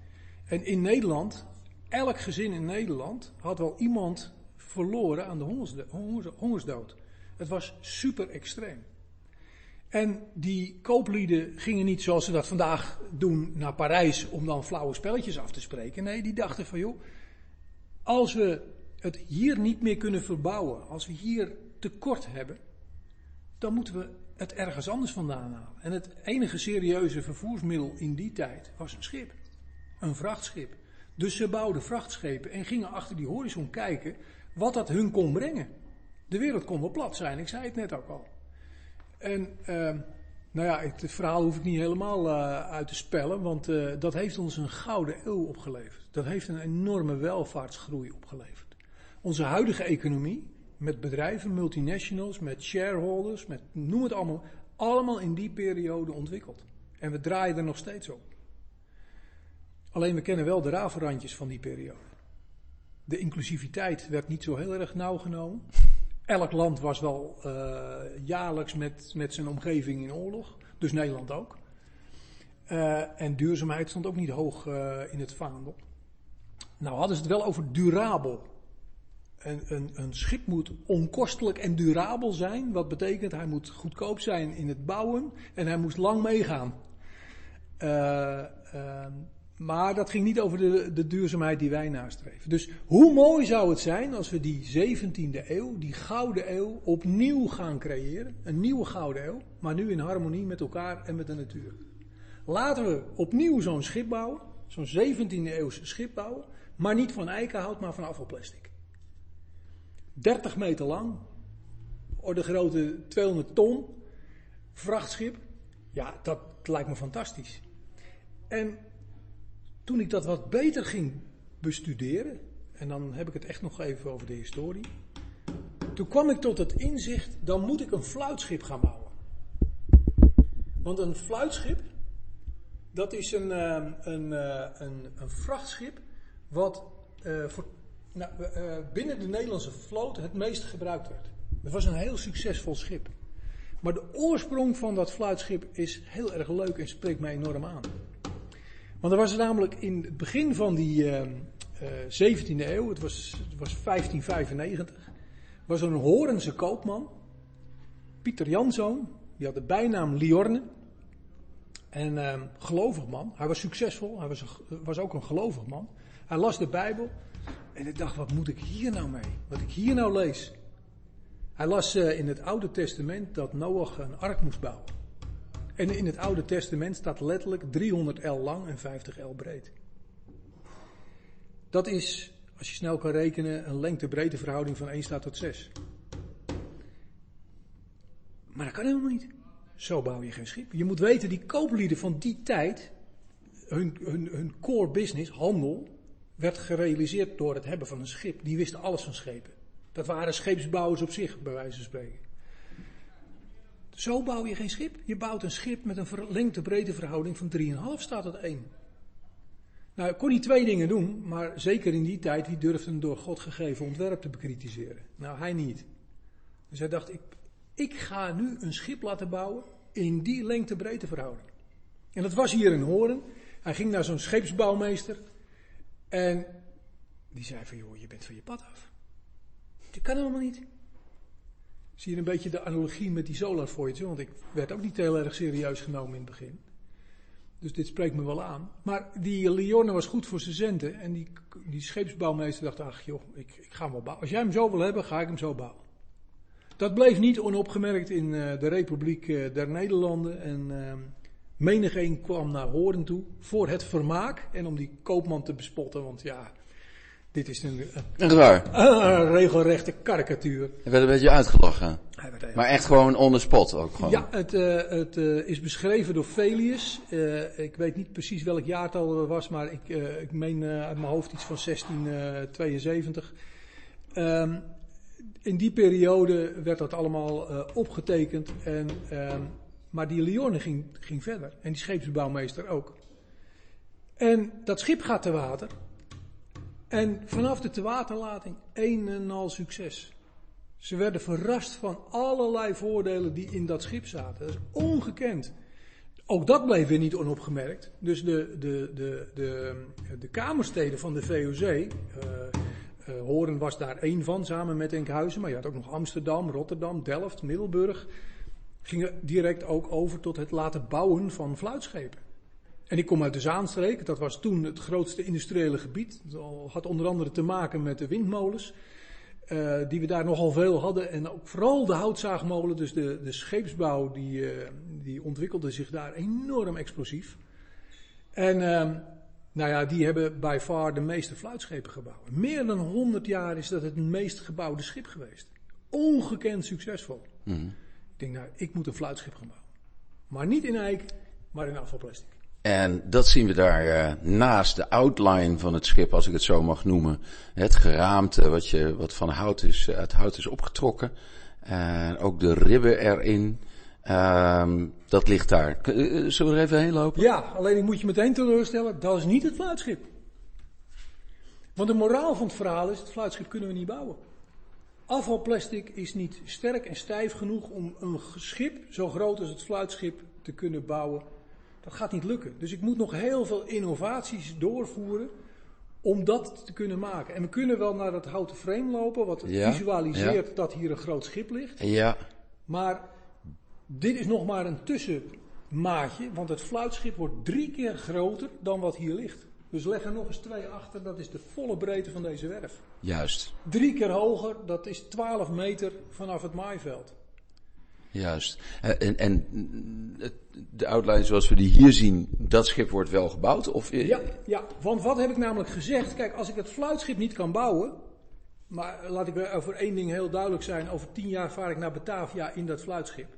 En in Nederland, elk gezin in Nederland had wel iemand verloren aan de hongersdo- hongers- hongersdood. Het was super extreem. En die kooplieden gingen niet zoals ze dat vandaag doen naar Parijs om dan flauwe spelletjes af te spreken. Nee, die dachten van joh, als we het hier niet meer kunnen verbouwen, als we hier tekort hebben, dan moeten we het ergens anders vandaan halen. En het enige serieuze vervoersmiddel in die tijd was een schip. Een vrachtschip. Dus ze bouwden vrachtschepen en gingen achter die horizon kijken wat dat hun kon brengen. De wereld kon wel plat zijn, ik zei het net ook al. En ehm, nou ja, het verhaal hoef ik niet helemaal eh, uit te spellen, want eh, dat heeft ons een gouden eeuw opgeleverd. Dat heeft een enorme welvaartsgroei opgeleverd. onze huidige economie, met bedrijven, multinationals, met shareholders, met noem het allemaal, allemaal in die periode ontwikkeld. En we draaien er nog steeds op. Alleen we kennen wel de rafelrandjes van die periode. De inclusiviteit werd niet zo heel erg nauw genomen. Elk land was wel uh, jaarlijks met, met zijn omgeving in oorlog, dus Nederland ook. Uh, en duurzaamheid stond ook niet hoog uh, in het vaandel. Nou hadden ze het wel over durabel. Een, een, een, schip moet onkostelijk en durabel zijn. Wat betekent hij moet goedkoop zijn in het bouwen en hij moest lang meegaan. Maar dat ging niet over de, de, duurzaamheid die wij nastreven. Dus hoe mooi zou het zijn als we die 17e eeuw, die gouden eeuw, opnieuw gaan creëren. Een nieuwe gouden eeuw, maar nu in harmonie met elkaar en met de natuur. Laten we opnieuw zo'n schip bouwen, zo'n 17e eeuwse schip bouwen, maar niet van eikenhout, maar van afvalplastic. 30 meter lang, orde grootte 200 ton, vrachtschip. Ja, dat lijkt me fantastisch. En toen ik dat wat beter ging bestuderen, en dan heb ik het echt nog even over de historie. Toen kwam ik tot het inzicht, dan moet ik een fluitschip gaan bouwen. Want een fluitschip, dat is een, uh, een, uh, een, een, vrachtschip wat uh, voor, nou, binnen de Nederlandse vloot het meest gebruikt werd. Het was een heel succesvol schip. Maar de oorsprong van dat fluitschip is heel erg leuk en spreekt mij enorm aan. Want er was namelijk in het begin van die uh, uh, 17e eeuw, het was, het was 1595, was er een Horense koopman, Pieter Janszoon, die had de bijnaam Liorne. En uh, gelovig man, hij was succesvol, hij was, was ook een gelovig man. Hij las de Bijbel en ik dacht, wat moet ik hier nou mee? Wat ik hier nou lees. Hij las uh, in het Oude Testament dat Noach een ark moest bouwen. En in het Oude Testament staat letterlijk 300 L lang en 50 L breed. Dat is, als je snel kan rekenen, een lengte-breedte verhouding van 1 staat tot 6. Maar dat kan helemaal niet. Zo bouw je geen schip. Je moet weten, die kooplieden van die tijd, hun, hun, hun core business, handel, werd gerealiseerd door het hebben van een schip. Die wisten alles van schepen. Dat waren scheepsbouwers op zich, bij wijze van spreken. Zo bouw je geen schip. Je bouwt een schip met een lengte-breedte verhouding van 3,5 staat het 1. Nou, kon die twee dingen doen, maar zeker in die tijd, wie durfde een door God gegeven ontwerp te bekritiseren? Nou, hij niet. Dus hij dacht, ik, ik ga nu een schip laten bouwen in die lengte-breedte verhouding. En dat was hier in Horen. Hij ging naar zo'n scheepsbouwmeester en die zei van, joh, je bent van je pad af. Dat kan helemaal niet. Zie je een beetje de analogie met die Solar want ik werd ook niet heel erg serieus genomen in het begin. Dus dit spreekt me wel aan. Maar die Liorne was goed voor zijn centen. En die, die scheepsbouwmeester dacht, ach joh, ik, ik ga hem wel bouwen. Als jij hem zo wil hebben, ga ik hem zo bouwen. Dat bleef niet onopgemerkt in uh, de Republiek uh, der Nederlanden. En uh, menigeen kwam naar Horen toe voor het vermaak. En om die koopman te bespotten, want ja, dit is een, echt waar? een regelrechte karikatuur. Hij werd een beetje uitgelachen. Maar echt gewoon on the spot ook gewoon. Ja, het, uh, het uh, is beschreven door Felius. Uh, ik weet niet precies welk jaartal het was, maar ik, ik meen uit mijn hoofd iets van 1672. Um, in die periode werd dat allemaal opgetekend. En, um, maar die Liorne ging, ging verder. En die scheepsbouwmeester ook. En dat schip gaat te water. En vanaf de tewaterlating een en al succes. Ze werden verrast van allerlei voordelen die in dat schip zaten. Dat is ongekend. Ook dat bleef weer niet onopgemerkt. Dus de, de, de, de, de kamersteden van de VOC, uh, uh, Horen was daar één van samen met Enkhuizen, maar je had ook nog Amsterdam, Rotterdam, Delft, Middelburg. Gingen direct ook over tot het laten bouwen van fluitschepen. En ik kom uit de Zaanstreek, dat was toen het grootste industriële gebied. Dat had onder andere te maken met de windmolens, uh, die we daar nogal veel hadden. En ook vooral de houtzaagmolen, dus de, de scheepsbouw, die, uh, die ontwikkelde zich daar enorm explosief. En uh, nou ja, die hebben by far de meeste fluitschepen gebouwd. Meer dan 100 jaar is dat het meest gebouwde schip geweest. Ongekend succesvol. Mm. Ik denk, nou, ik moet een fluitschip gaan bouwen. Maar niet in eik, maar in afvalplastic. En dat zien we daar uh, naast de outline van het schip, als ik het zo mag noemen. Het geraamte wat, je, wat van hout is, uit hout is opgetrokken. En ook de ribben erin. Um, dat ligt daar. Uh, zullen we er even heen lopen? Ja, alleen ik moet je meteen teleurstellen, dat is niet het fluitschip. Want de moraal van het verhaal is, het fluitschip kunnen we niet bouwen. Afvalplastic is niet sterk en stijf genoeg om een schip zo groot als het fluitschip te kunnen bouwen. Dat gaat niet lukken. Dus ik moet nog heel veel innovaties doorvoeren om dat te kunnen maken. En we kunnen wel naar dat houten frame lopen, wat visualiseert dat hier een groot schip ligt. Ja. Maar dit is nog maar een tussenmaatje, want het fluitschip wordt drie keer groter dan wat hier ligt. Dus leg er nog eens twee achter, dat is de volle breedte van deze werf. Juist. Drie keer hoger, dat is 12 meter vanaf het maaiveld. Juist. Eh, en, en de outline zoals we die hier zien, dat schip wordt wel gebouwd? Of... Ja, ja, want wat heb ik namelijk gezegd? Kijk, als ik het fluitschip niet kan bouwen, maar laat ik over één ding heel duidelijk zijn. Over tien jaar vaar ik naar Batavia in dat fluitschip.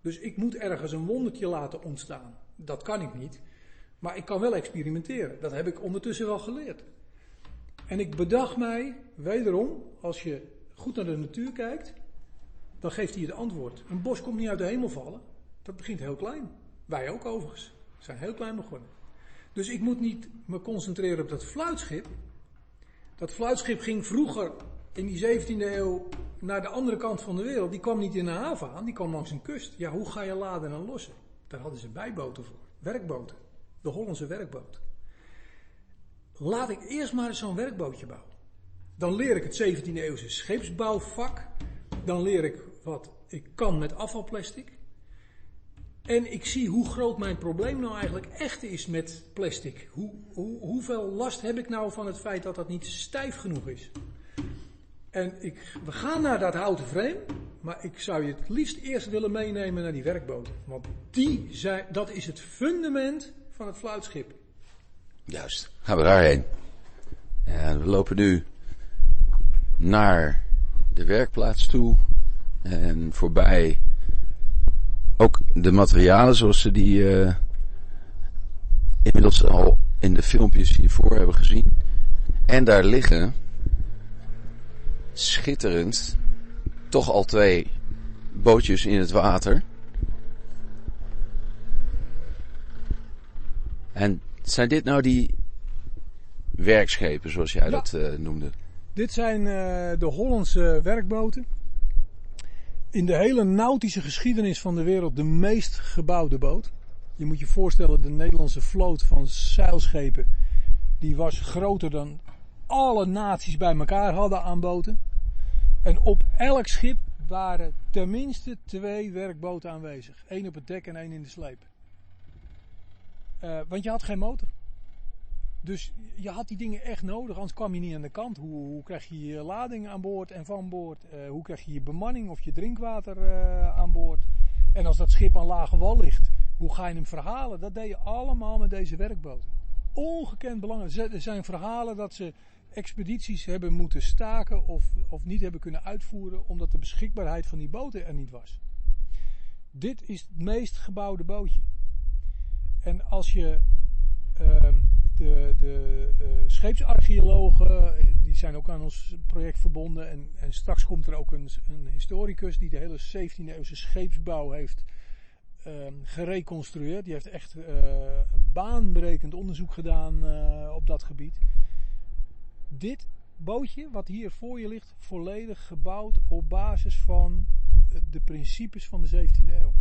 Dus ik moet ergens een wondertje laten ontstaan. Dat kan ik niet. Maar ik kan wel experimenteren. Dat heb ik ondertussen wel geleerd. En ik bedacht mij, wederom, als je goed naar de natuur kijkt, dan geeft hij het antwoord. Een bos komt niet uit de hemel vallen. Dat begint heel klein. Wij ook overigens. We zijn heel klein begonnen. Dus ik moet niet me concentreren op dat fluitschip. Dat fluitschip ging vroeger in die 17e eeuw naar de andere kant van de wereld. Die kwam niet in een haven aan, die kwam langs een kust. Ja, hoe ga je laden en lossen? Daar hadden ze bijboten voor. Werkboten. De Hollandse werkboot. Laat ik eerst maar eens zo'n werkbootje bouwen. Dan leer ik het 17e eeuwse scheepsbouwvak. Dan leer ik wat ik kan met afvalplastic. En ik zie hoe groot mijn probleem nou eigenlijk echt is met plastic. Hoe, hoe, hoeveel last heb ik nou van het feit dat dat niet stijf genoeg is? En ik, we gaan naar dat houten frame, maar ik zou je het liefst eerst willen meenemen naar die werkboten. Want die zijn, dat is het fundament van het fluitschip. Juist, gaan we daarheen. En we lopen nu naar de werkplaats toe en voorbij ook de materialen zoals ze die uh, inmiddels al in de filmpjes hiervoor hebben gezien. En daar liggen schitterend toch al twee bootjes in het water. En zijn dit nou die werkschepen zoals jij dat uh, noemde? Dit zijn uh, de Hollandse werkboten in de hele nautische geschiedenis van de wereld de meest gebouwde boot. Je moet je voorstellen, de Nederlandse vloot van zeilschepen, die was groter dan alle naties bij elkaar hadden aan boten. En op elk schip waren tenminste twee werkboten aanwezig. Eén op het dek en één in de sleep. Uh, want je had geen motor. Dus je had die dingen echt nodig, anders kwam je niet aan de kant. Hoe, hoe krijg je je lading aan boord en van boord? Uh, hoe krijg je je bemanning of je drinkwater uh, aan boord? En als dat schip aan lage wal ligt, hoe ga je hem verhalen? Dat deed je allemaal met deze werkboten. Ongekend belangrijk. Er zijn verhalen dat ze expedities hebben moeten staken of, of niet hebben kunnen uitvoeren omdat de beschikbaarheid van die boten er niet was. Dit is het meest gebouwde bootje. En als je uh, de, de uh, scheepsarcheologen, die zijn ook aan ons project verbonden. En, en straks komt er ook een, een historicus die de hele 17e eeuwse scheepsbouw heeft uh, gereconstrueerd. Die heeft echt uh, baanbrekend onderzoek gedaan op dat gebied. Dit bootje, wat hier voor je ligt, volledig gebouwd op basis van de principes van de 17e eeuw.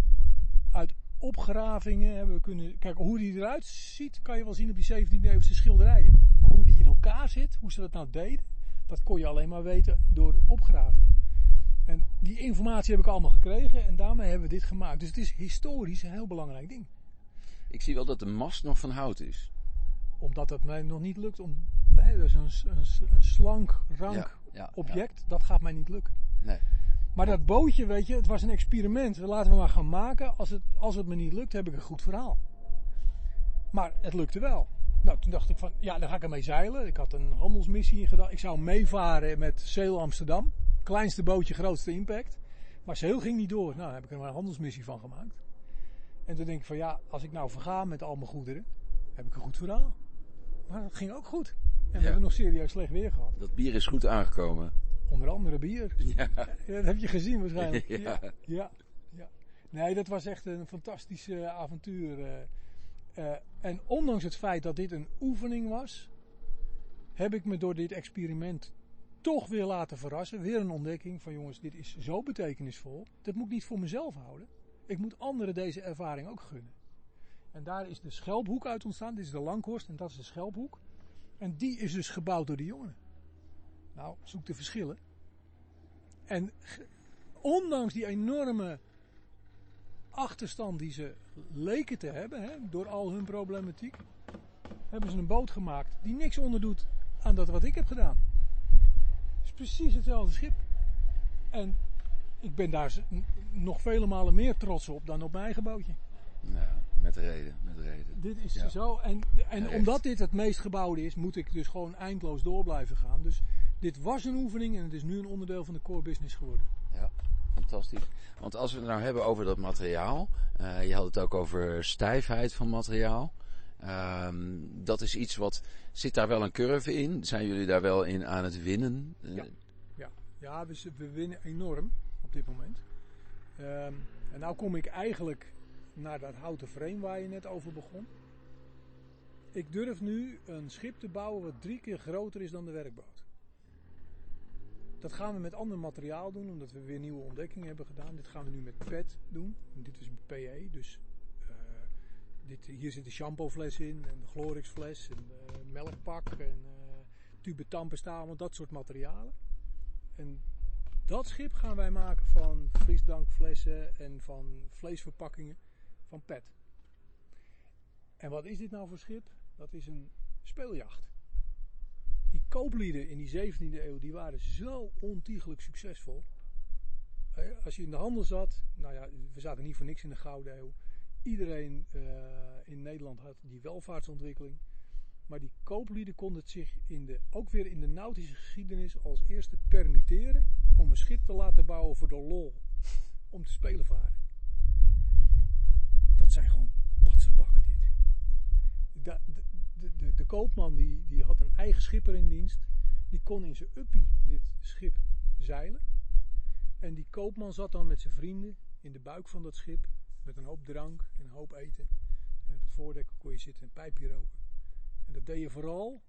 Uit opgravingen hebben we kunnen. Kijk, hoe die eruit ziet, kan je wel zien op die 17e eeuwse schilderijen. Maar hoe die in elkaar zit, hoe ze dat nou deden, dat kon je alleen maar weten door opgravingen. En die informatie heb ik allemaal gekregen en daarmee hebben we dit gemaakt. Dus het is historisch een heel belangrijk ding. Ik zie wel dat de mast nog van hout is. Omdat het mij nog niet lukt om. Hè, dus een, een, een slank, rank ja, ja, object, ja. dat gaat mij niet lukken. Nee. Maar dat bootje, weet je, het was een experiment. Laten we maar gaan maken. Als het, als het me niet lukt, heb ik een goed verhaal. Maar het lukte wel. Nou, toen dacht ik van, ja, dan ga ik ermee zeilen. Ik had een handelsmissie in gedachten. Ik zou meevaren met Sail Amsterdam. Kleinste bootje, grootste impact. Maar Sail ging niet door. Nou, daar heb ik er maar een handelsmissie van gemaakt. En toen denk ik van, ja, als ik nou verga met al mijn goederen, heb ik een goed verhaal. Maar dat ging ook goed. En we Ja. hebben nog serieus slecht weer gehad. Dat bier is goed aangekomen. Onder andere bier. Ja. Dat heb je gezien waarschijnlijk. Ja. Ja. ja, ja. Nee, dat was echt een fantastisch eh, avontuur. eh. Eh, en ondanks het feit dat dit een oefening was, heb ik me door dit experiment toch weer laten verrassen. Weer een ontdekking van jongens, dit is zo betekenisvol. Dat moet ik niet voor mezelf houden. Ik moet anderen deze ervaring ook gunnen. En daar is de Schelphoek uit ontstaan. Dit is de Langhorst en dat is de Schelphoek. En die is dus gebouwd door de jongeren. Nou, zoek de verschillen. En ondanks die enorme achterstand die ze leken te hebben, hè, door al hun problematiek, hebben ze een boot gemaakt die niks onderdoet aan dat wat ik heb gedaan. Het is precies hetzelfde schip. En ik ben daar nog vele malen meer trots op dan op mijn eigen bootje. Ja, met reden, met reden. Dit is Ja. zo. En, en omdat dit het meest gebouwde is, moet ik dus gewoon eindloos door blijven gaan. Dus dit was een oefening en het is nu een onderdeel van de core business geworden. Ja, fantastisch. Want als we het nou hebben over dat materiaal, eh, je had het ook over stijfheid van materiaal. Ehm, dat is iets wat, zit daar wel een curve in? Zijn jullie daar wel in aan het winnen? Eh, Ja. Ja, ja we, we winnen enorm op dit moment. Ehm, en nou kom ik eigenlijk naar dat houten frame waar je net over begon. Ik durf nu een schip te bouwen wat drie keer groter is dan de werkboot. Dat gaan we met ander materiaal doen, omdat we weer nieuwe ontdekkingen hebben gedaan. Dit gaan we nu met PET doen. En dit is PE, dus eh, dit, hier zit de shampoofles in, en de Glorix-fles, en de melkpak, en eh tube tandpasta, allemaal dat soort materialen. En dat schip gaan wij maken van frisdankflessen en van vleesverpakkingen van PET. En wat is dit nou voor schip? Dat is een speeljacht. Kooplieden in die 17e eeuw, die waren zo ontiegelijk succesvol. Eh, Als je in de handel zat, nou ja, we zaten niet voor niks in de Gouden Eeuw. Iedereen eh, in Nederland had die welvaartsontwikkeling. Maar die kooplieden konden het zich in de, ook weer in de nautische geschiedenis als eerste permitteren om een schip te laten bouwen voor de lol. Om te spelen varen. Dat zijn gewoon patserbakken dit. De, de, de, de, koopman die, die had een eigen schipper in dienst. Die kon in zijn uppie dit schip zeilen. En die koopman zat dan met zijn vrienden in de buik van dat schip. Met een hoop drank en een hoop eten. En op het voordek kon je zitten en een pijpje roken. En dat deed je vooral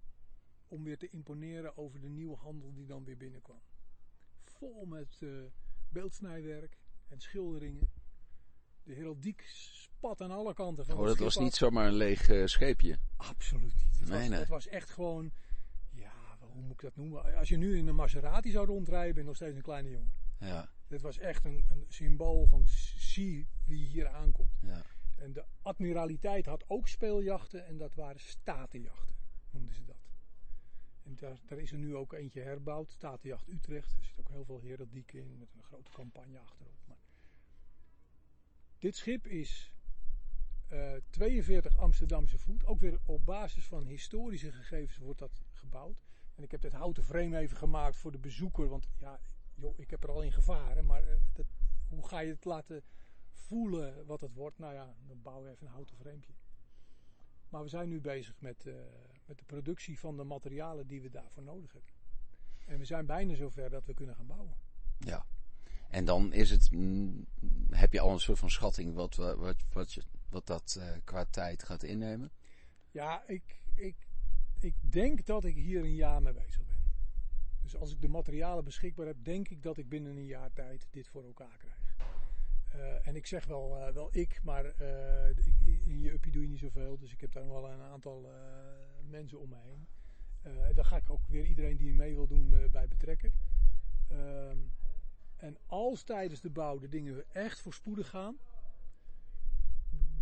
om weer te imponeren over de nieuwe handel die dan weer binnenkwam. Vol met eh, beeldsnijwerk en schilderingen. De heraldiek spat aan alle kanten van Oh, dat was niet zomaar een leeg eh, scheepje. Absoluut niet. Het, Nee, was, nee. het was echt gewoon, ja, hoe moet ik dat noemen? Als je nu in een Maserati zou rondrijden, ben je nog steeds een kleine jongen. Ja, Dit was echt een, een symbool van zie wie hier aankomt. ja. En de admiraliteit had ook speeljachten en dat waren statenjachten, noemden ze dat. En daar, daar is er nu ook eentje herbouwd, Statenjacht Utrecht. Er zit ook heel veel heraldiek in, met een grote campagne achterop. Dit schip is eh, 42 Amsterdamse voet. Ook weer op basis van historische gegevens wordt dat gebouwd. En ik heb dit houten frame even gemaakt voor de bezoeker. Want ja, joh, ik heb er al in gevaren. Maar eh, dat, hoe ga je het laten voelen wat het wordt? Nou ja, dan bouw je even een houten framepje. Maar we zijn nu bezig met, eh, met de productie van de materialen die we daarvoor nodig hebben. En we zijn bijna zover dat we kunnen gaan bouwen. Ja. En dan is het, mm, heb je al een soort van schatting wat, wat, wat, je, wat dat eh, qua tijd gaat innemen? Ja, ik, ik, ik denk dat ik hier een jaar mee bezig ben. Dus als ik de materialen beschikbaar heb, denk ik dat ik binnen een jaar tijd dit voor elkaar krijg. Eh, en ik zeg wel, eh, wel ik, maar in je uppie doe je niet zoveel. Dus ik heb daar nog wel een aantal mensen om me heen. En daar ga ik ook weer iedereen die mee wil doen bij betrekken. En als tijdens de bouw de dingen echt voorspoedig gaan,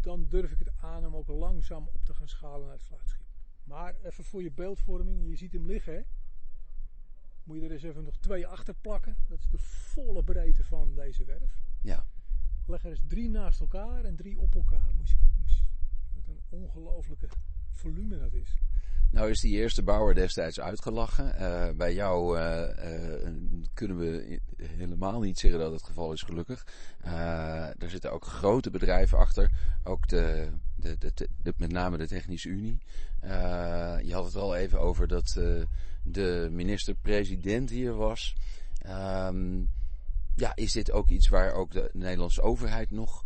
dan durf ik het aan om ook langzaam op te gaan schalen naar het sluitschip. Maar even voor je beeldvorming, je ziet hem liggen hè. Moet je er eens even nog twee achter plakken. Dat is de volle breedte van deze werf. Ja. Leg er eens drie naast elkaar en drie op elkaar. Moest, moest, wat een ongelofelijke volume dat is. Nou is die eerste bouwer destijds uitgelachen. Eh, bij jou eh, eh, kunnen we helemaal niet zeggen dat het geval is, gelukkig. Er zitten ook grote bedrijven achter. Ook de, de, de, de, met name de Technische Unie. je had het al even over dat de minister-president hier was. Um, ja, is dit ook iets waar ook de Nederlandse overheid nog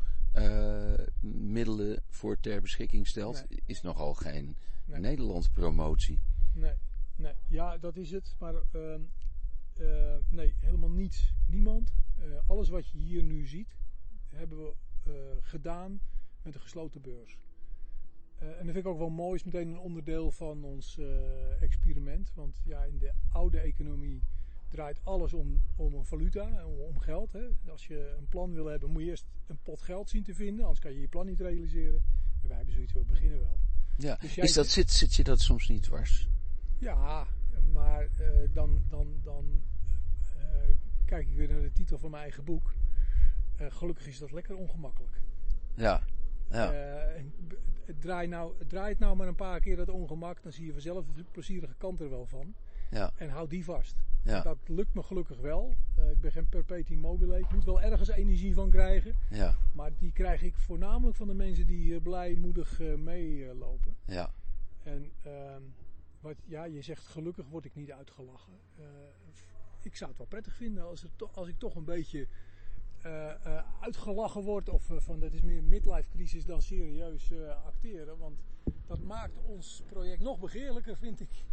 middelen voor ter beschikking stelt? Nee. Is nogal geen nee. Nederland-promotie. Nee, nee, ja, dat is het. Maar uh, uh, nee, helemaal niets. Niemand. Uh, alles wat je hier nu ziet, hebben we gedaan met een gesloten beurs. en dat vind ik ook wel mooi, is meteen een onderdeel van ons experiment. Want ja, in de oude economie draait alles om, om een valuta, om, om geld. Hè. Als je een plan wil hebben, moet je eerst een pot geld zien te vinden, anders kan je je plan niet realiseren. En wij hebben zoiets, we beginnen wel. Ja, dus is dat, zit, zit je dat soms niet dwars? Ja, maar uh, dan, dan, dan uh, kijk ik weer naar de titel van mijn eigen boek. Uh, gelukkig is dat lekker ongemakkelijk. Ja. ja. het, draait nou, het draait nou maar een paar keer dat ongemak, dan zie je vanzelf de plezierige kant er wel van. Ja. En houd die vast. Ja. Dat lukt me gelukkig wel. Uh, ik ben geen perpetuum mobile. Ik moet wel ergens energie van krijgen. Ja. Maar die krijg ik voornamelijk van de mensen die uh, blijmoedig uh, meelopen. ja. En ehm, wat, ja, je zegt gelukkig word ik niet uitgelachen. ik zou het wel prettig vinden als, het als ik toch een beetje uitgelachen word. Of van dat is meer midlife crisis dan serieus acteren. Want dat maakt ons project nog begeerlijker vind ik.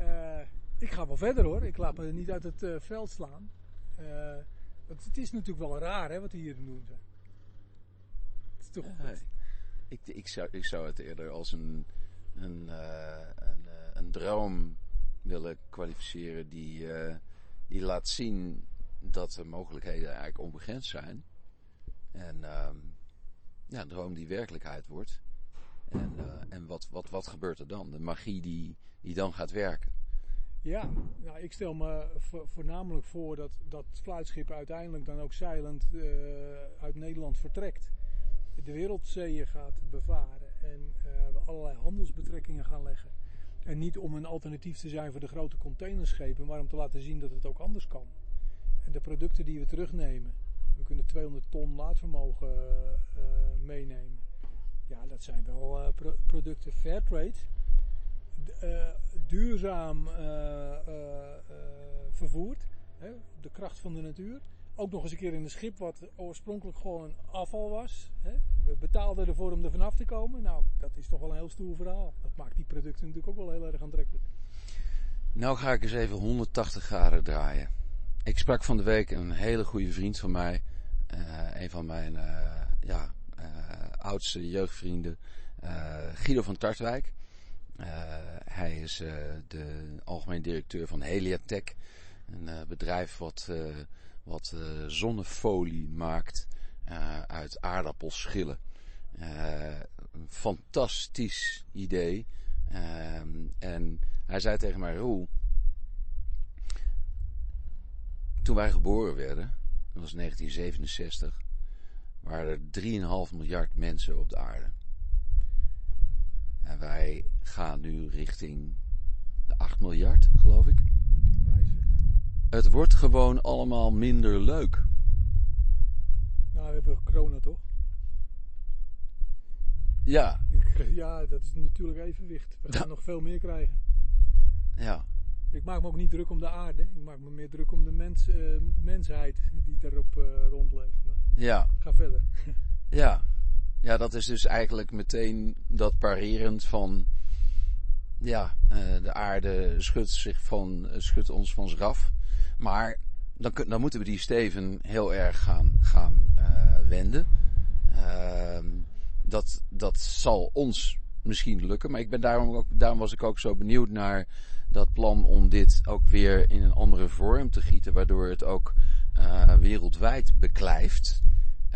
Uh, ik ga wel verder hoor. Ik laat me niet uit het uh, veld slaan. Uh, want het is natuurlijk wel raar hè, wat hij hier zijn. Het is toch ik, ik, zou, ik zou het eerder als een, een, een, een droom willen kwalificeren die, die laat zien dat de mogelijkheden eigenlijk onbegrensd zijn. En ehm, ja, een droom die werkelijkheid wordt. En, en wat, wat, wat gebeurt er dan? De magie die, die dan gaat werken. Ja, nou, ik stel me voornamelijk voor dat dat fluitschip uiteindelijk dan ook zeilend uh, uit Nederland vertrekt. De wereldzeeën gaat bevaren en uh, allerlei handelsbetrekkingen gaan leggen. En niet om een alternatief te zijn voor de grote containerschepen, maar om te laten zien dat het ook anders kan. En de producten die we terugnemen, we kunnen 200 ton laadvermogen uh, meenemen. Ja, dat zijn wel pro producten Fairtrade uh, duurzaam uh, vervoerd. Hè, de kracht van de natuur. Ook nog eens een keer in een schip wat oorspronkelijk gewoon afval was. Hè. We betaalden ervoor om er vanaf te komen. Nou, dat is toch wel een heel stoer verhaal. Dat maakt die producten natuurlijk ook wel heel erg aantrekkelijk. Nou ga ik eens even 180 graden draaien. Ik sprak van de week een hele goede vriend van mij. Een van mijn uh, ja, uh, oudste jeugdvrienden. Guido van Tartwijk. Uh, hij is uh, de algemeen directeur van Heliatech, een uh, bedrijf wat, wat zonnefolie maakt uit aardappelschillen. een fantastisch idee. Ehm, en hij zei tegen mij, Roel, toen wij geboren werden, dat was 1967, waren er 3,5 miljard mensen op de aarde. En wij gaan nu richting de 8 miljard, geloof ik. Het wordt gewoon allemaal minder leuk. Nou, we hebben corona toch? Ja. Ja, dat is natuurlijk evenwicht. We gaan nog veel meer krijgen. Ja. Ik maak me ook niet druk om de aarde. Ik maak me meer druk om de mens, uh, mensheid die daarop uh, rondleeft. Maar ja. Ga verder. ja. Ja, dat is dus eigenlijk meteen dat parerend van. Ja, uh, de aarde schudt, zich van, schudt ons van zich af. Maar dan, dan moeten we die steven heel erg gaan, gaan uh, wenden. Uh, dat, dat zal ons misschien lukken. Maar ik ben daarom, ook, daarom was ik ook zo benieuwd naar dat plan om dit ook weer in een andere vorm te gieten. Waardoor het ook uh, wereldwijd beklijft.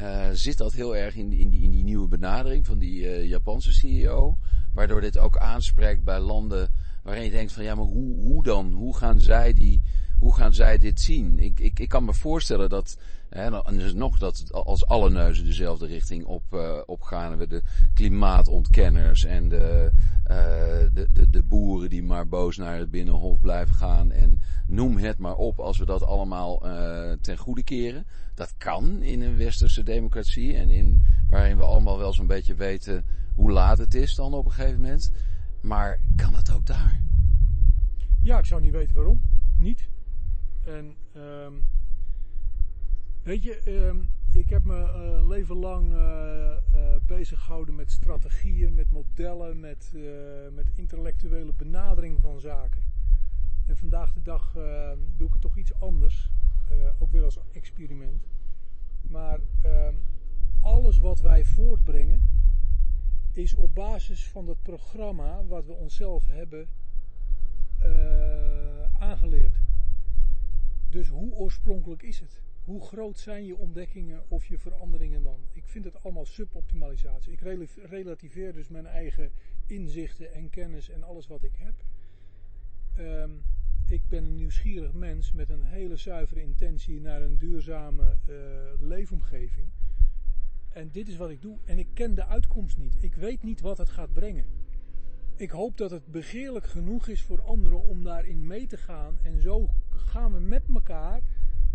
Uh, zit dat heel erg in, in, die, in die nieuwe benadering van die uh, Japanse CEO. Waardoor dit ook aanspreekt bij landen waarin je denkt van ja, maar hoe, hoe dan? Hoe gaan zij, die, hoe gaan zij dit zien? Ik, ik, ik kan me voorstellen dat, en dus nog dat als alle neuzen dezelfde richting op, uh, opgaan. We de klimaatontkenners en de, de, de, de boeren die maar boos naar het binnenhof blijven gaan. En noem het maar op als we dat allemaal ten goede keren. Dat kan in een westerse democratie en in waarin we allemaal wel zo'n beetje weten hoe laat het is dan op een gegeven moment. Maar kan het ook daar? Ja, ik zou niet weten waarom. Niet. En ehm weet je, ehm ik heb me eh, een leven lang uh, uh, bezig gehouden met strategieën, met modellen, met, met intellectuele benadering van zaken. En vandaag de dag doe ik het toch iets anders. ook weer als experiment. Maar ehm, alles wat wij voortbrengen is op basis van het programma wat we onszelf hebben aangeleerd. Dus hoe oorspronkelijk is het? Hoe groot zijn je ontdekkingen of je veranderingen dan? Ik vind het allemaal suboptimalisatie. Ik relativeer dus mijn eigen inzichten en kennis en alles wat ik heb. Um, ik ben een nieuwsgierig mens met een hele zuivere intentie naar een duurzame uh, leefomgeving. En dit is wat ik doe. En ik ken de uitkomst niet. Ik weet niet wat het gaat brengen. Ik hoop dat het begeerlijk genoeg is voor anderen om daarin mee te gaan. En zo gaan we met elkaar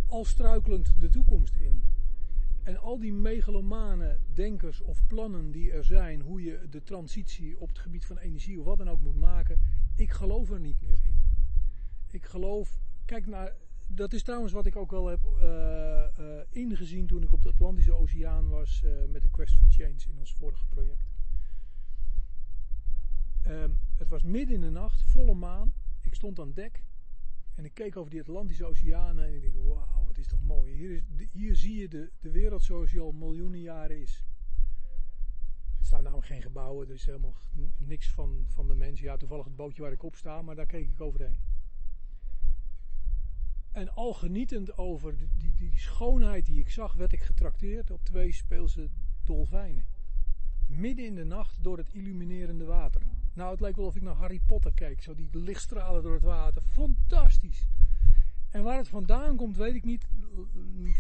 al struikelend de toekomst in. En al die megalomane denkers of plannen die er zijn, hoe je de transitie op het gebied van energie of wat dan ook moet maken, ik geloof er niet meer in. Ik geloof, kijk naar, dat is trouwens wat ik ook wel heb uh, uh, ingezien toen ik op de Atlantische Oceaan was uh, met de Quest for Change in ons vorige project. Ehm, het was midden in de nacht, volle maan. Ik stond aan dek en ik keek over die Atlantische Oceaan en ik denk, wauw, wat is toch mooi. Hier, is, hier zie je de, de wereld zoals die al miljoenen jaren is. Er staan namelijk geen gebouwen, er is helemaal niks van, van de mensen. Ja, toevallig het bootje waar ik op sta, maar daar keek ik overheen. En al genietend over die, die, die schoonheid die ik zag, werd ik getrakteerd op twee speelse dolfijnen. Midden in de nacht door het illuminerende water. Nou, het leek wel of ik naar Harry Potter keek. Zo die lichtstralen door het water. Fantastisch. En waar het vandaan komt, weet ik niet.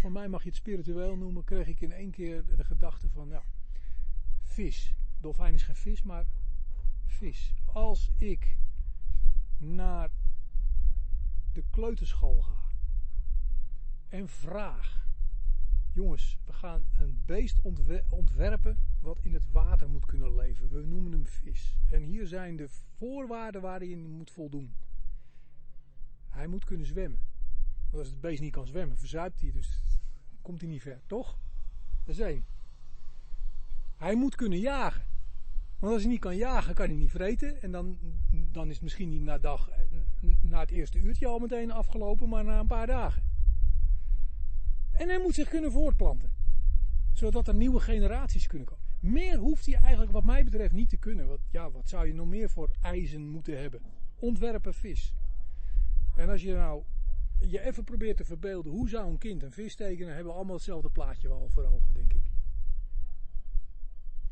Van mij mag je het spiritueel noemen. Kreeg ik in één keer de gedachte van, ja, vis. Dolfijn is geen vis, maar vis. Als ik naar de kleuterschool ga en vraag jongens, we gaan een beest ontwerpen wat in het water moet kunnen leven. We noemen vis. En hier zijn de voorwaarden waar hij moet voldoen. Hij moet kunnen zwemmen. Want als het beest niet kan zwemmen, verzuipt hij, dus komt hij niet ver, toch? Dat is één. Hij moet kunnen jagen. Want als hij niet kan jagen, kan hij niet vreten. En dan, dan is het misschien niet na, dag, na het eerste uurtje al meteen afgelopen, maar na een paar dagen. En hij moet zich kunnen voortplanten. Zodat er nieuwe generaties kunnen komen. Meer hoeft hij eigenlijk wat mij betreft niet te kunnen. Want ja, wat zou je nog meer voor eisen moeten hebben? Ontwerpen vis. En als je nou je even probeert te verbeelden, hoe zou een kind een vis tekenen, hebben we allemaal hetzelfde plaatje wel voor ogen, denk ik.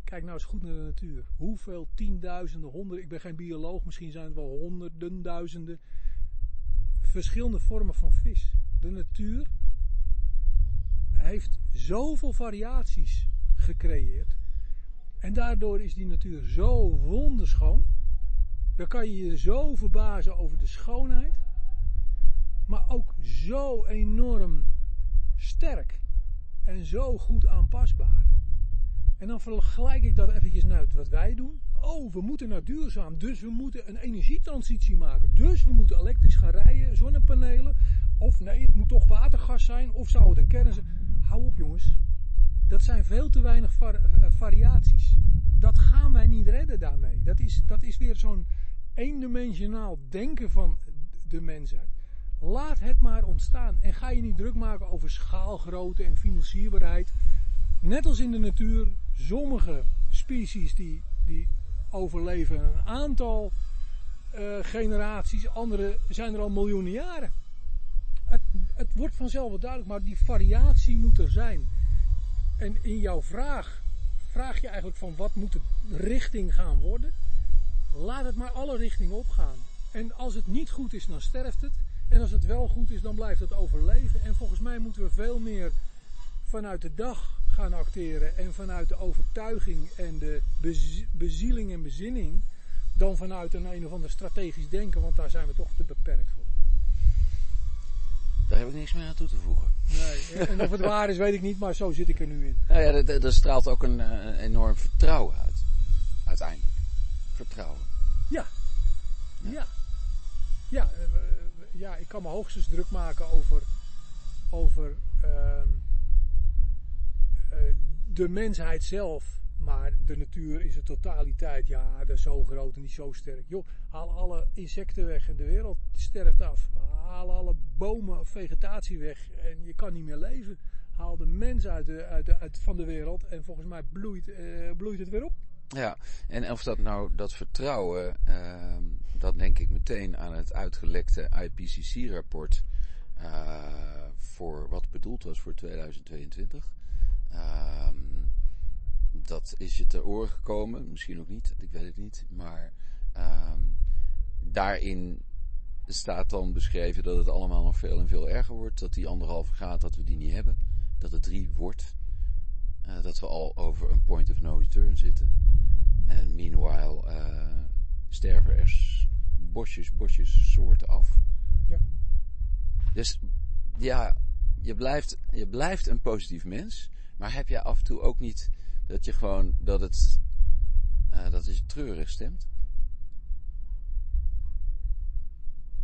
Kijk nou eens goed naar de natuur. Hoeveel tienduizenden, honderden, ik ben geen bioloog, misschien zijn het wel honderden, duizenden verschillende vormen van vis. De natuur heeft zoveel variaties gecreëerd. En daardoor is die natuur zo wonderschoon. Dan kan je je zo verbazen over de schoonheid. Maar ook zo enorm sterk. En zo goed aanpasbaar. En dan vergelijk ik dat eventjes met wat wij doen. Oh, we moeten naar duurzaam. Dus we moeten een energietransitie maken. Dus we moeten elektrisch gaan rijden, zonnepanelen. Of nee, het moet toch watergas zijn. Of zou het een kern zijn hou op jongens. Dat zijn veel te weinig var eh, variaties. Dat gaan wij niet redden daarmee. Dat is, dat is weer zo'n eendimensionaal denken van de mensheid. Laat het maar ontstaan. En ga je niet druk maken over schaalgrootte en financierbaarheid. Net als in de natuur, sommige species die, die overleven een aantal uh, generaties, andere zijn er al miljoenen jaren het, het wordt vanzelf wel duidelijk, maar die variatie moet er zijn. En in jouw vraag vraag je eigenlijk van wat moet de richting gaan worden. Laat het maar alle richtingen opgaan. En als het niet goed is, dan sterft het. En als het wel goed is, dan blijft het overleven. En volgens mij moeten we veel meer vanuit de dag gaan acteren. En vanuit de overtuiging en de bezieling en bezinning. Dan vanuit een een of ander strategisch denken, want daar zijn we toch te beperkt voor. Daar heb ik ik niks meer aan toe te voegen. Nee. En of het waar is, weet ik niet, maar zo zit ik er nu in. Nou ja, er, er straalt ook een, eh, een enorm vertrouwen uit. Uiteindelijk. Vertrouwen. Ja. Ja. Ja, eh, ja ik kan me hoogstens druk maken over, over ehm, eh, de mensheid zelf. Maar de natuur is een totaliteit. Ja, dat is zo groot en niet zo sterk. Joh, haal alle insecten weg en de wereld sterft af. Haal alle bomen of vegetatie weg en je kan niet meer leven. Haal de mens uit, de, uit, de, uit van de wereld en volgens mij bloeit, eh, bloeit het weer op. Ja, en of dat nou, dat vertrouwen, ehm, dat denk ik meteen aan het uitgelekte IPCC-rapport eh, voor wat bedoeld was voor 2022. Ehm, dat is je ter oren gekomen, misschien ook niet, ik weet het niet, maar ehm, daarin staat dan beschreven dat het allemaal nog veel en veel erger wordt, dat die anderhalve graad, dat we die niet hebben, dat het drie wordt, eh, dat we al over een point of no return zitten. En meanwhile eh, sterven er bosjes, bosjes soorten af. Ja. Dus ja, je blijft, je blijft een positief mens. Maar heb jij af en toe ook niet dat je gewoon, dat het, eh, dat je treurig stemt?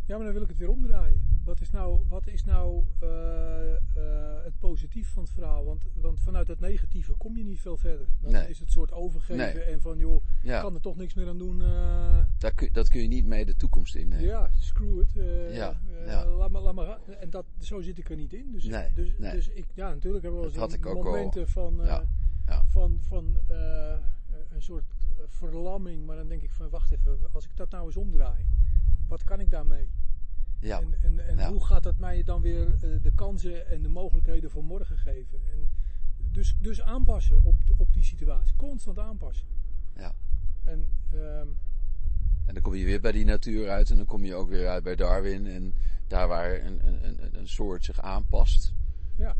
Ja, maar dan wil ik het weer omdraaien. Wat is nou, wat is nou eh, eh, het positief van het verhaal? Want, want vanuit het negatieve kom je niet veel verder. Dan Nee. is het soort overgeven Nee. en van joh, ik Ja, kan er toch niks meer aan doen. daar kun, dat kun je niet mee de toekomst in. Ja, screw it. Ja, ja. Laat maar, laat maar gaan. En dat, zo zit ik er niet in. Dus, Nee, dus, dus ik, ja, natuurlijk hebben we wel eens ook al. momenten van, Ja, ja. van, van eh, een soort eh, verlamming. Maar dan denk ik van, wacht even, als ik dat nou eens omdraai, wat kan ik daarmee? Ja, En, en, en Ja. hoe gaat dat mij dan weer eh, de kansen en de mogelijkheden voor morgen geven? En dus, dus aanpassen op, op die situatie. Constant aanpassen. ja. En ehm, En dan kom je weer bij die natuur uit en dan kom je ook weer uit bij Darwin. En daar waar een, een, een, een soort zich aanpast. ja,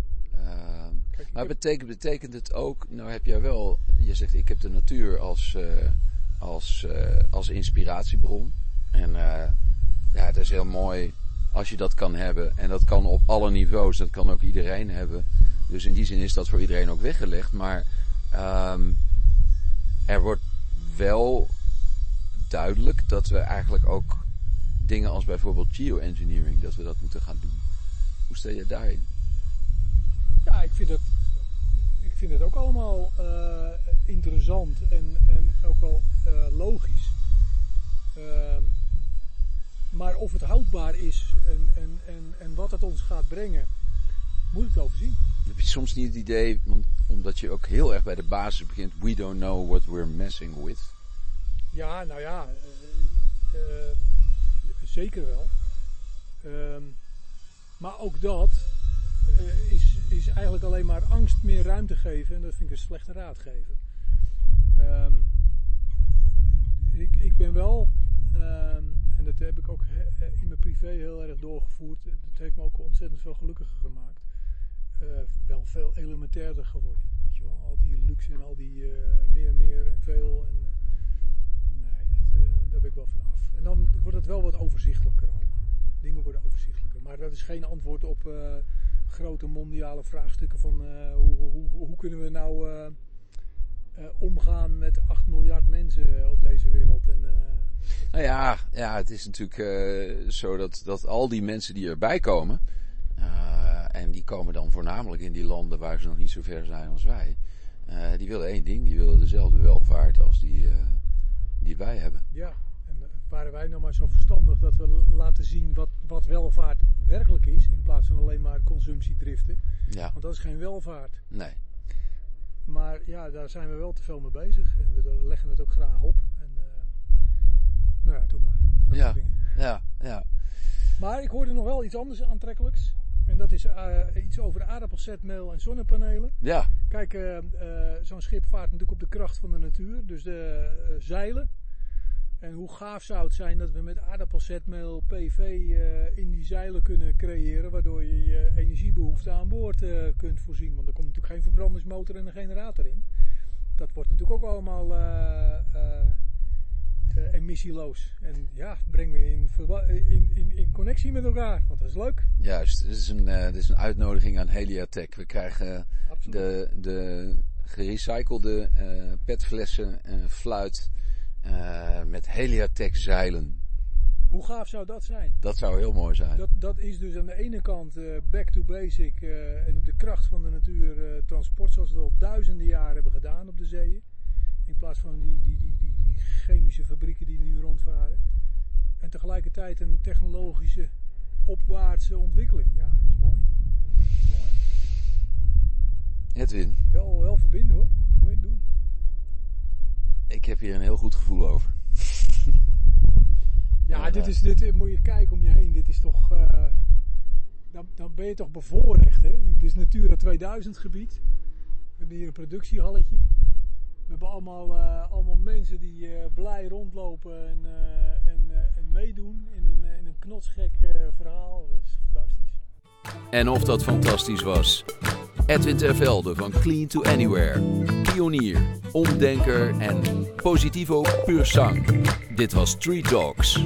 kijk, Maar betekent, betekent het ook, nou heb jij wel, je zegt ik heb de natuur als, eh, als, eh, als inspiratiebron. En eh, ja, het is heel mooi als je dat kan hebben. En dat kan op alle niveaus, dat kan ook iedereen hebben. Dus in die zin is dat voor iedereen ook weggelegd. Maar ehm, er wordt wel duidelijk dat we eigenlijk ook dingen als bijvoorbeeld geoengineering, dat we dat moeten gaan doen. Hoe sta je daarin? Ja, ik vind het, ik vind het ook allemaal eh, interessant en, en ook wel eh, logisch. Ehm, maar of het houdbaar is en, en, en, en wat het ons gaat brengen, moet ik het overzien. Heb je soms niet het idee, want, omdat je ook heel erg bij de basis begint, we don't know what we're messing with. Ja, nou ja, eh, zeker wel. Ehm, maar ook dat eh, is, is eigenlijk alleen maar angst meer ruimte geven. En dat vind ik een slechte raadgever. Ehm, ik, ik ben wel, ehm, en dat heb ik ook eh, in mijn privé heel erg doorgevoerd. Dat heeft me ook ontzettend veel gelukkiger gemaakt. Eh, wel veel elementairder geworden. Weet je wel, al die luxe en al die eh, meer, meer en veel. En, Nee, dat, daar ben ik wel van af. En dan wordt het wel wat overzichtelijker allemaal. Dingen worden overzichtelijker. Maar dat is geen antwoord op grote mondiale vraagstukken van eh, hoe, hoe, hoe, kunnen we nou eh, eh, omgaan met 8 miljard mensen op deze wereld. En, Nou ja, ja het is natuurlijk zo dat, dat al die mensen die erbij komen, en die komen dan voornamelijk in die landen waar ze nog niet zo ver zijn als wij, die willen één ding, die willen dezelfde welvaart als die, die wij hebben. ja, waren wij nou maar zo verstandig dat we laten zien wat, wat welvaart werkelijk is. In plaats van alleen maar consumptiedriften. Ja, Want dat is geen welvaart. nee. Maar ja, daar zijn we wel te veel mee bezig. En we leggen het ook graag op. En, eh, nou ja, doe maar. Dat Ja. soort dingen. Ja, ja. Maar ik hoorde nog wel iets anders aantrekkelijks. En dat is eh, iets over aardappelzetmeel en zonnepanelen. Ja, Kijk, eh, zo'n schip vaart natuurlijk op de kracht van de natuur. Dus de zeilen. En hoe gaaf zou het zijn dat we met aardappelzetmeel PV eh, in die zeilen kunnen creëren. Waardoor je je energiebehoefte aan boord eh, kunt voorzien. Want er komt natuurlijk geen verbrandingsmotor en een generator in. Dat wordt natuurlijk ook allemaal eh, emissieloos. En ja, breng me in, in, in, in connectie met elkaar, want dat is leuk. Juist, dit is een, dit is een uitnodiging aan Heliatech. We krijgen de, de gerecyclede petflessen, eh, fluit eh, met Heliatech zeilen. Hoe gaaf zou dat zijn? Dat zou heel mooi zijn. Dat, dat is dus aan de ene kant eh, back to basic eh, en op de kracht van de natuur transport zoals we het al duizenden jaren hebben gedaan op de zeeën. In plaats van die, die, die, die, die chemische fabrieken die er nu rondvaren. En tegelijkertijd een technologische opwaartse ontwikkeling. Ja, dat is mooi. mooi. Edwin, Wel, wel verbinden hoor. Moet je doen. Ik heb hier een heel goed gevoel over. Ja, Ja, dit is, dit, eh, moet je kijken om je heen. Dit is toch. eh, dan, dan ben je toch bevoorrecht, hè? Dit is Natura 2000 gebied. We hebben hier een productiehalletje. We hebben allemaal, eh, allemaal mensen die eh, blij rondlopen en, eh, en, eh, en meedoen in een, eh, in een knotsgek eh, verhaal. Dat is fantastisch. En of dat fantastisch was. Edwin Tervelde van Clean to Anywhere. Pionier, omdenker en positivo puur sang. Dit was Street Dogs.